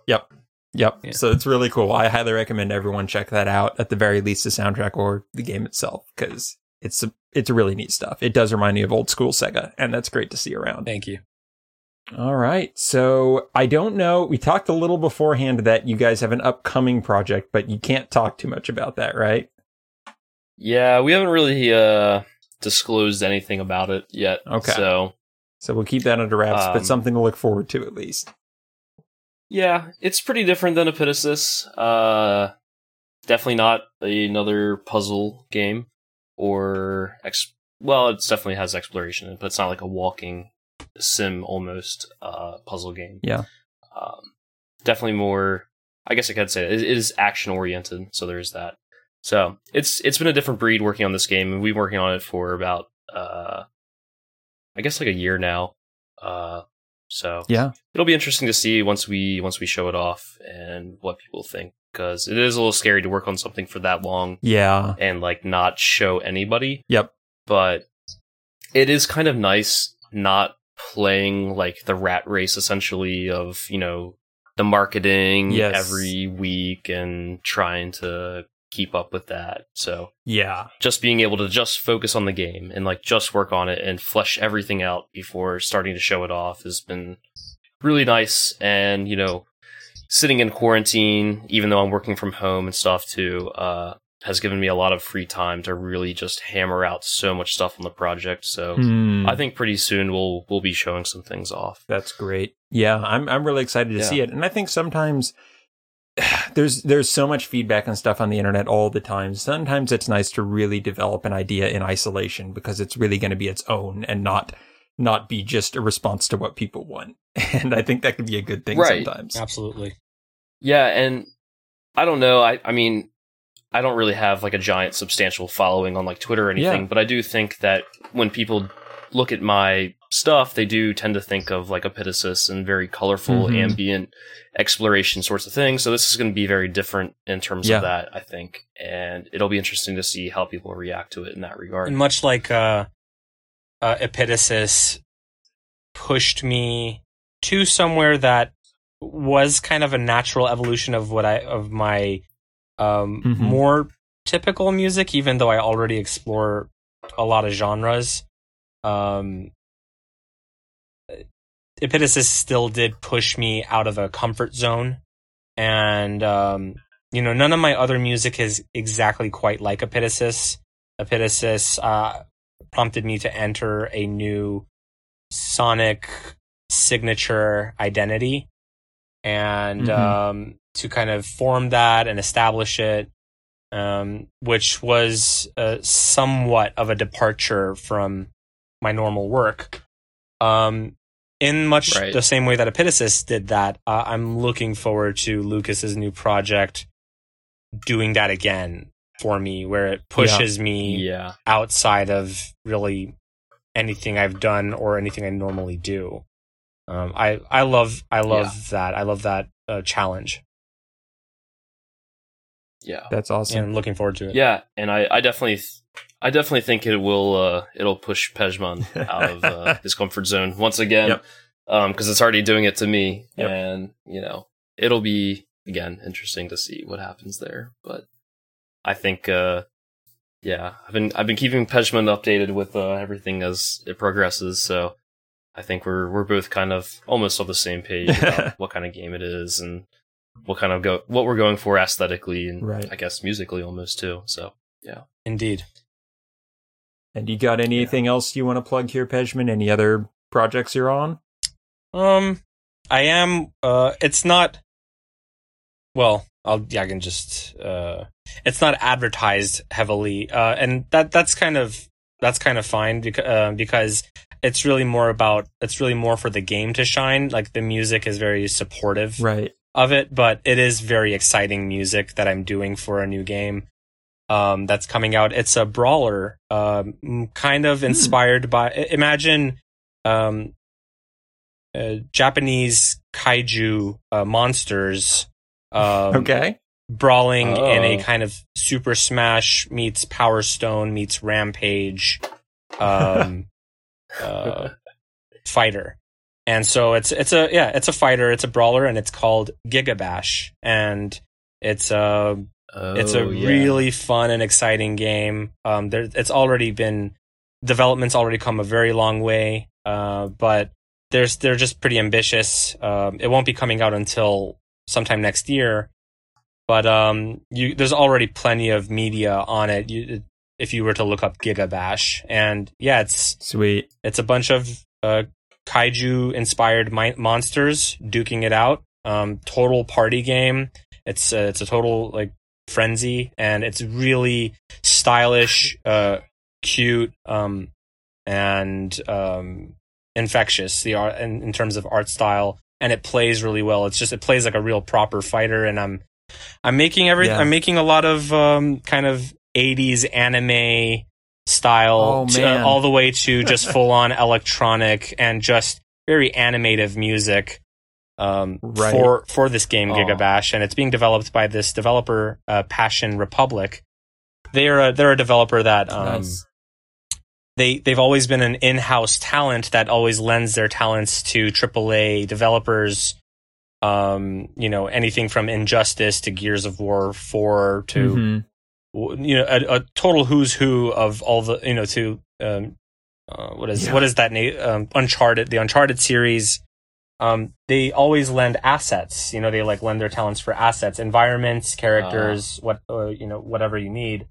[SPEAKER 2] Yep.
[SPEAKER 1] Yeah.
[SPEAKER 2] So it's really cool. I highly recommend everyone check that out. At the very least, the soundtrack or the game itself, because it's a, it's really neat stuff. It does remind me of old school Sega, and that's great to see around.
[SPEAKER 1] Thank you.
[SPEAKER 2] All right. So I don't know. We talked a little beforehand that you guys have an upcoming project, but you can't talk too much about that, right?
[SPEAKER 3] Yeah, we haven't really uh, disclosed anything about it yet.
[SPEAKER 2] Okay.
[SPEAKER 3] So
[SPEAKER 2] So we'll keep that under wraps, but
[SPEAKER 3] Um,
[SPEAKER 2] something to look forward to at least.
[SPEAKER 3] Yeah, it's pretty different than Epitasis. Uh, definitely not another puzzle game or ex- well, it definitely has exploration, but it's not like a walking sim almost uh, puzzle game.
[SPEAKER 2] Yeah.
[SPEAKER 3] Um, definitely more. I guess I could say it, it is action oriented, so there's that. So it's it's been a different breed working on this game, and we've been working on it for about uh, I guess like a year now. Uh, so
[SPEAKER 2] Yeah.
[SPEAKER 3] it'll be interesting to see once we once we show it off and what people think because it is a little scary to work on something for that long
[SPEAKER 2] Yeah.
[SPEAKER 3] and like not show anybody.
[SPEAKER 2] Yep.
[SPEAKER 3] But it is kind of nice not playing like the rat race essentially of, you know, the marketing
[SPEAKER 2] Yes.
[SPEAKER 3] every week and trying to keep up with that. So
[SPEAKER 2] Yeah.
[SPEAKER 3] just being able to just focus on the game and like just work on it and flesh everything out before starting to show it off has been really nice. And you know, sitting in quarantine, even though I'm working from home and stuff too, uh, has given me a lot of free time to really just hammer out so much stuff on the project. So
[SPEAKER 2] Hmm.
[SPEAKER 3] I think pretty soon we'll we'll be showing some things off.
[SPEAKER 2] That's great. Yeah, I'm I'm really excited to
[SPEAKER 3] Yeah.
[SPEAKER 2] see it. And I think sometimes *sighs* there's there's so much feedback and stuff on the internet all the time. Sometimes it's nice to really develop an idea in isolation because it's really going to be its own and not not be just a response to what people want. *laughs* And I think that could be a good thing
[SPEAKER 3] Right.
[SPEAKER 2] sometimes.
[SPEAKER 1] Absolutely.
[SPEAKER 3] Yeah, and I don't know. I I mean, I don't really have like a giant substantial following on like Twitter or anything,
[SPEAKER 2] Yeah.
[SPEAKER 3] but I do think that when people look at my stuff, they do tend to think of like Epitasis and very colorful,
[SPEAKER 2] Mhm.
[SPEAKER 3] ambient exploration sorts of things. So this is going to be very different in terms
[SPEAKER 2] Yeah.
[SPEAKER 3] of that, I think, and it'll be interesting to see how people react to it in that regard.
[SPEAKER 1] And much like uh, uh, Epitasis pushed me to somewhere that was kind of a natural evolution of what I of my um,
[SPEAKER 2] Mhm.
[SPEAKER 1] more typical music, even though I already explore a lot of genres. Um, Epitasis still did push me out of a comfort zone, and um, you know, none of my other music is exactly quite like Epitasis. Epitasis uh, prompted me to enter a new sonic signature identity and
[SPEAKER 2] Mhm.
[SPEAKER 1] um, to kind of form that and establish it, um, which was uh, somewhat of a departure from my normal work. Um, in much
[SPEAKER 3] Right.
[SPEAKER 1] the same way that Epitasis did that, uh, I'm looking forward to Lucas's new project doing that again for me, where it pushes me
[SPEAKER 3] yeah,
[SPEAKER 1] outside of really anything I've done or anything I normally do. Um, I I love I love that I love that uh, challenge,
[SPEAKER 3] yeah.
[SPEAKER 2] That's awesome.
[SPEAKER 1] and I'm looking forward to it.
[SPEAKER 3] Yeah, and I, I definitely, th- I definitely think it will, uh, it'll push Pejman *laughs* out of uh, his comfort zone once again,
[SPEAKER 2] Yep.
[SPEAKER 3] because it's already doing it to me,
[SPEAKER 2] Yep.
[SPEAKER 3] and you know, it'll be again interesting to see what happens there. But I think, uh, yeah, I've been, I've been keeping Pejman updated with uh, everything as it progresses, so I think we're we're both kind of almost on the same page *laughs* about what kind of game it is and what kind of go what we're going for aesthetically and
[SPEAKER 2] Right.
[SPEAKER 3] I guess musically almost too. So yeah,
[SPEAKER 1] Indeed.
[SPEAKER 2] And you got anything else you want to plug here, Pejman? Any other projects you're on?
[SPEAKER 1] Um, I am. Uh, it's not. Well, I'll. Yeah, I can just. Uh, it's not advertised heavily. Uh, and that that's kind of that's kind of fine because uh, because it's really more about it's really more for the game to shine. Like the music is very supportive
[SPEAKER 2] Right.
[SPEAKER 1] of it, but it is very exciting music that I'm doing for a new game um, that's coming out. It's a brawler, um, kind of inspired by. Imagine um, uh, Japanese kaiju uh, monsters um,
[SPEAKER 2] okay.
[SPEAKER 1] brawling in a
[SPEAKER 3] Oh.
[SPEAKER 1] kind of Super Smash meets Power Stone meets Rampage um, *laughs* uh, fighter. And so it's it's a yeah it's a fighter it's a brawler and it's called Gigabash and it's a it's a
[SPEAKER 3] Oh, yeah.
[SPEAKER 1] really fun and exciting game. Um, there it's already been development's already come a very long way, uh, but there's they're just pretty ambitious. Um, it won't be coming out until sometime next year, but um, you there's already plenty of media on it. You, if you were to look up Gigabash, and yeah, it's
[SPEAKER 2] Sweet.
[SPEAKER 1] it's a bunch of uh, kaiju inspired mi- monsters duking it out. Um, total party game. It's uh, it's a total like frenzy, and it's really stylish, uh, cute, um, and um, infectious. The art in, in terms of art style, and it plays really well. It's just it plays like a real proper fighter, and I'm I'm making every
[SPEAKER 2] Yeah.
[SPEAKER 1] I'm making a lot of um, kind of 80s anime style
[SPEAKER 2] Oh,
[SPEAKER 1] to- uh, all the way to just *laughs* full on electronic and just very animative music um,
[SPEAKER 2] Right.
[SPEAKER 1] for for this game
[SPEAKER 3] Oh.
[SPEAKER 1] Gigabash, and it's being developed by this developer uh, Passion Republic. They're a, they're a developer that um,
[SPEAKER 2] Nice.
[SPEAKER 1] they they've always been an in-house talent that always lends their talents to AAA developers. Um, you know, anything from Injustice to Gears of War 4 to
[SPEAKER 2] Mhm.
[SPEAKER 1] you know a, a total who's who of all the you know to um, uh, what is
[SPEAKER 2] Yeah.
[SPEAKER 1] what is that name um, Uncharted the Uncharted series. Um, they always lend assets. You know, they like lend their talents for assets, environments, characters, what uh, you know, whatever you need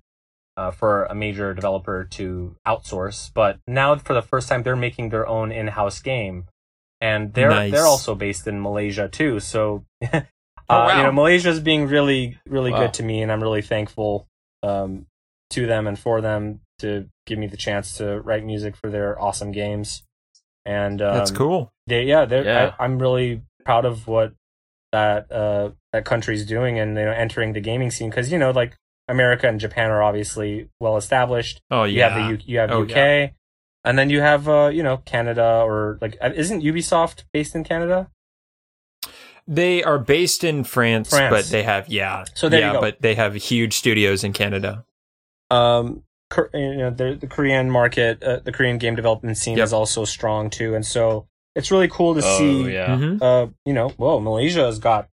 [SPEAKER 1] uh, for a major developer to outsource. But now, for the first time, they're making their own in-house game, and they're
[SPEAKER 2] Nice.
[SPEAKER 1] they're also based in Malaysia too. So, *laughs* uh,
[SPEAKER 2] wow.
[SPEAKER 1] you know, Malaysia is being really really
[SPEAKER 3] Wow.
[SPEAKER 1] good to me, and I'm really thankful um, to them and for them to give me the chance to write music for their awesome games. And um,
[SPEAKER 2] That's cool.
[SPEAKER 1] they yeah they're
[SPEAKER 3] Yeah.
[SPEAKER 1] I, i'm really proud of what that uh that country's doing and you know entering the gaming scene because you know like america and japan are obviously well established
[SPEAKER 2] Oh
[SPEAKER 1] you
[SPEAKER 2] yeah.
[SPEAKER 1] have the U- you have
[SPEAKER 2] Oh,
[SPEAKER 1] uk and then you have uh you know canada or like uh, isn't ubisoft based in canada
[SPEAKER 2] They are based in France,
[SPEAKER 1] France.
[SPEAKER 2] but they have yeah.
[SPEAKER 1] So there you
[SPEAKER 2] yeah,
[SPEAKER 1] go.
[SPEAKER 2] but they have huge studios in Canada.
[SPEAKER 1] um Kor- you know the the korean market uh, the korean game development scene
[SPEAKER 2] Yep.
[SPEAKER 1] is also strong too and so it's really cool to
[SPEAKER 3] Oh
[SPEAKER 1] see
[SPEAKER 3] yeah.
[SPEAKER 2] Mhm.
[SPEAKER 1] uh, you know, whoa, Malaysia has got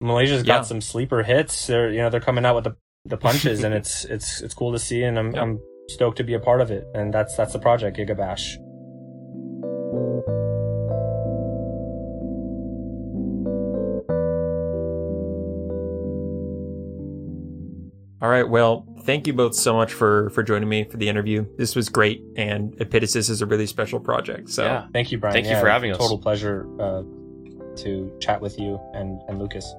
[SPEAKER 1] Malaysia's got
[SPEAKER 2] Yeah.
[SPEAKER 1] some sleeper hits. They're you know they're coming out with the the punches, and *laughs* it's it's it's cool to see, and I'm
[SPEAKER 2] Yep.
[SPEAKER 1] I'm stoked to be a part of it, and that's that's the project Gigabash.
[SPEAKER 2] All right. Well, thank you both so much for for joining me for the interview. This was great, and Epitasis is a really special project. So
[SPEAKER 3] Yeah.
[SPEAKER 1] Thank you, Brian.
[SPEAKER 3] Thank you for having us.
[SPEAKER 1] Total pleasure uh, to chat with you and and Lucas.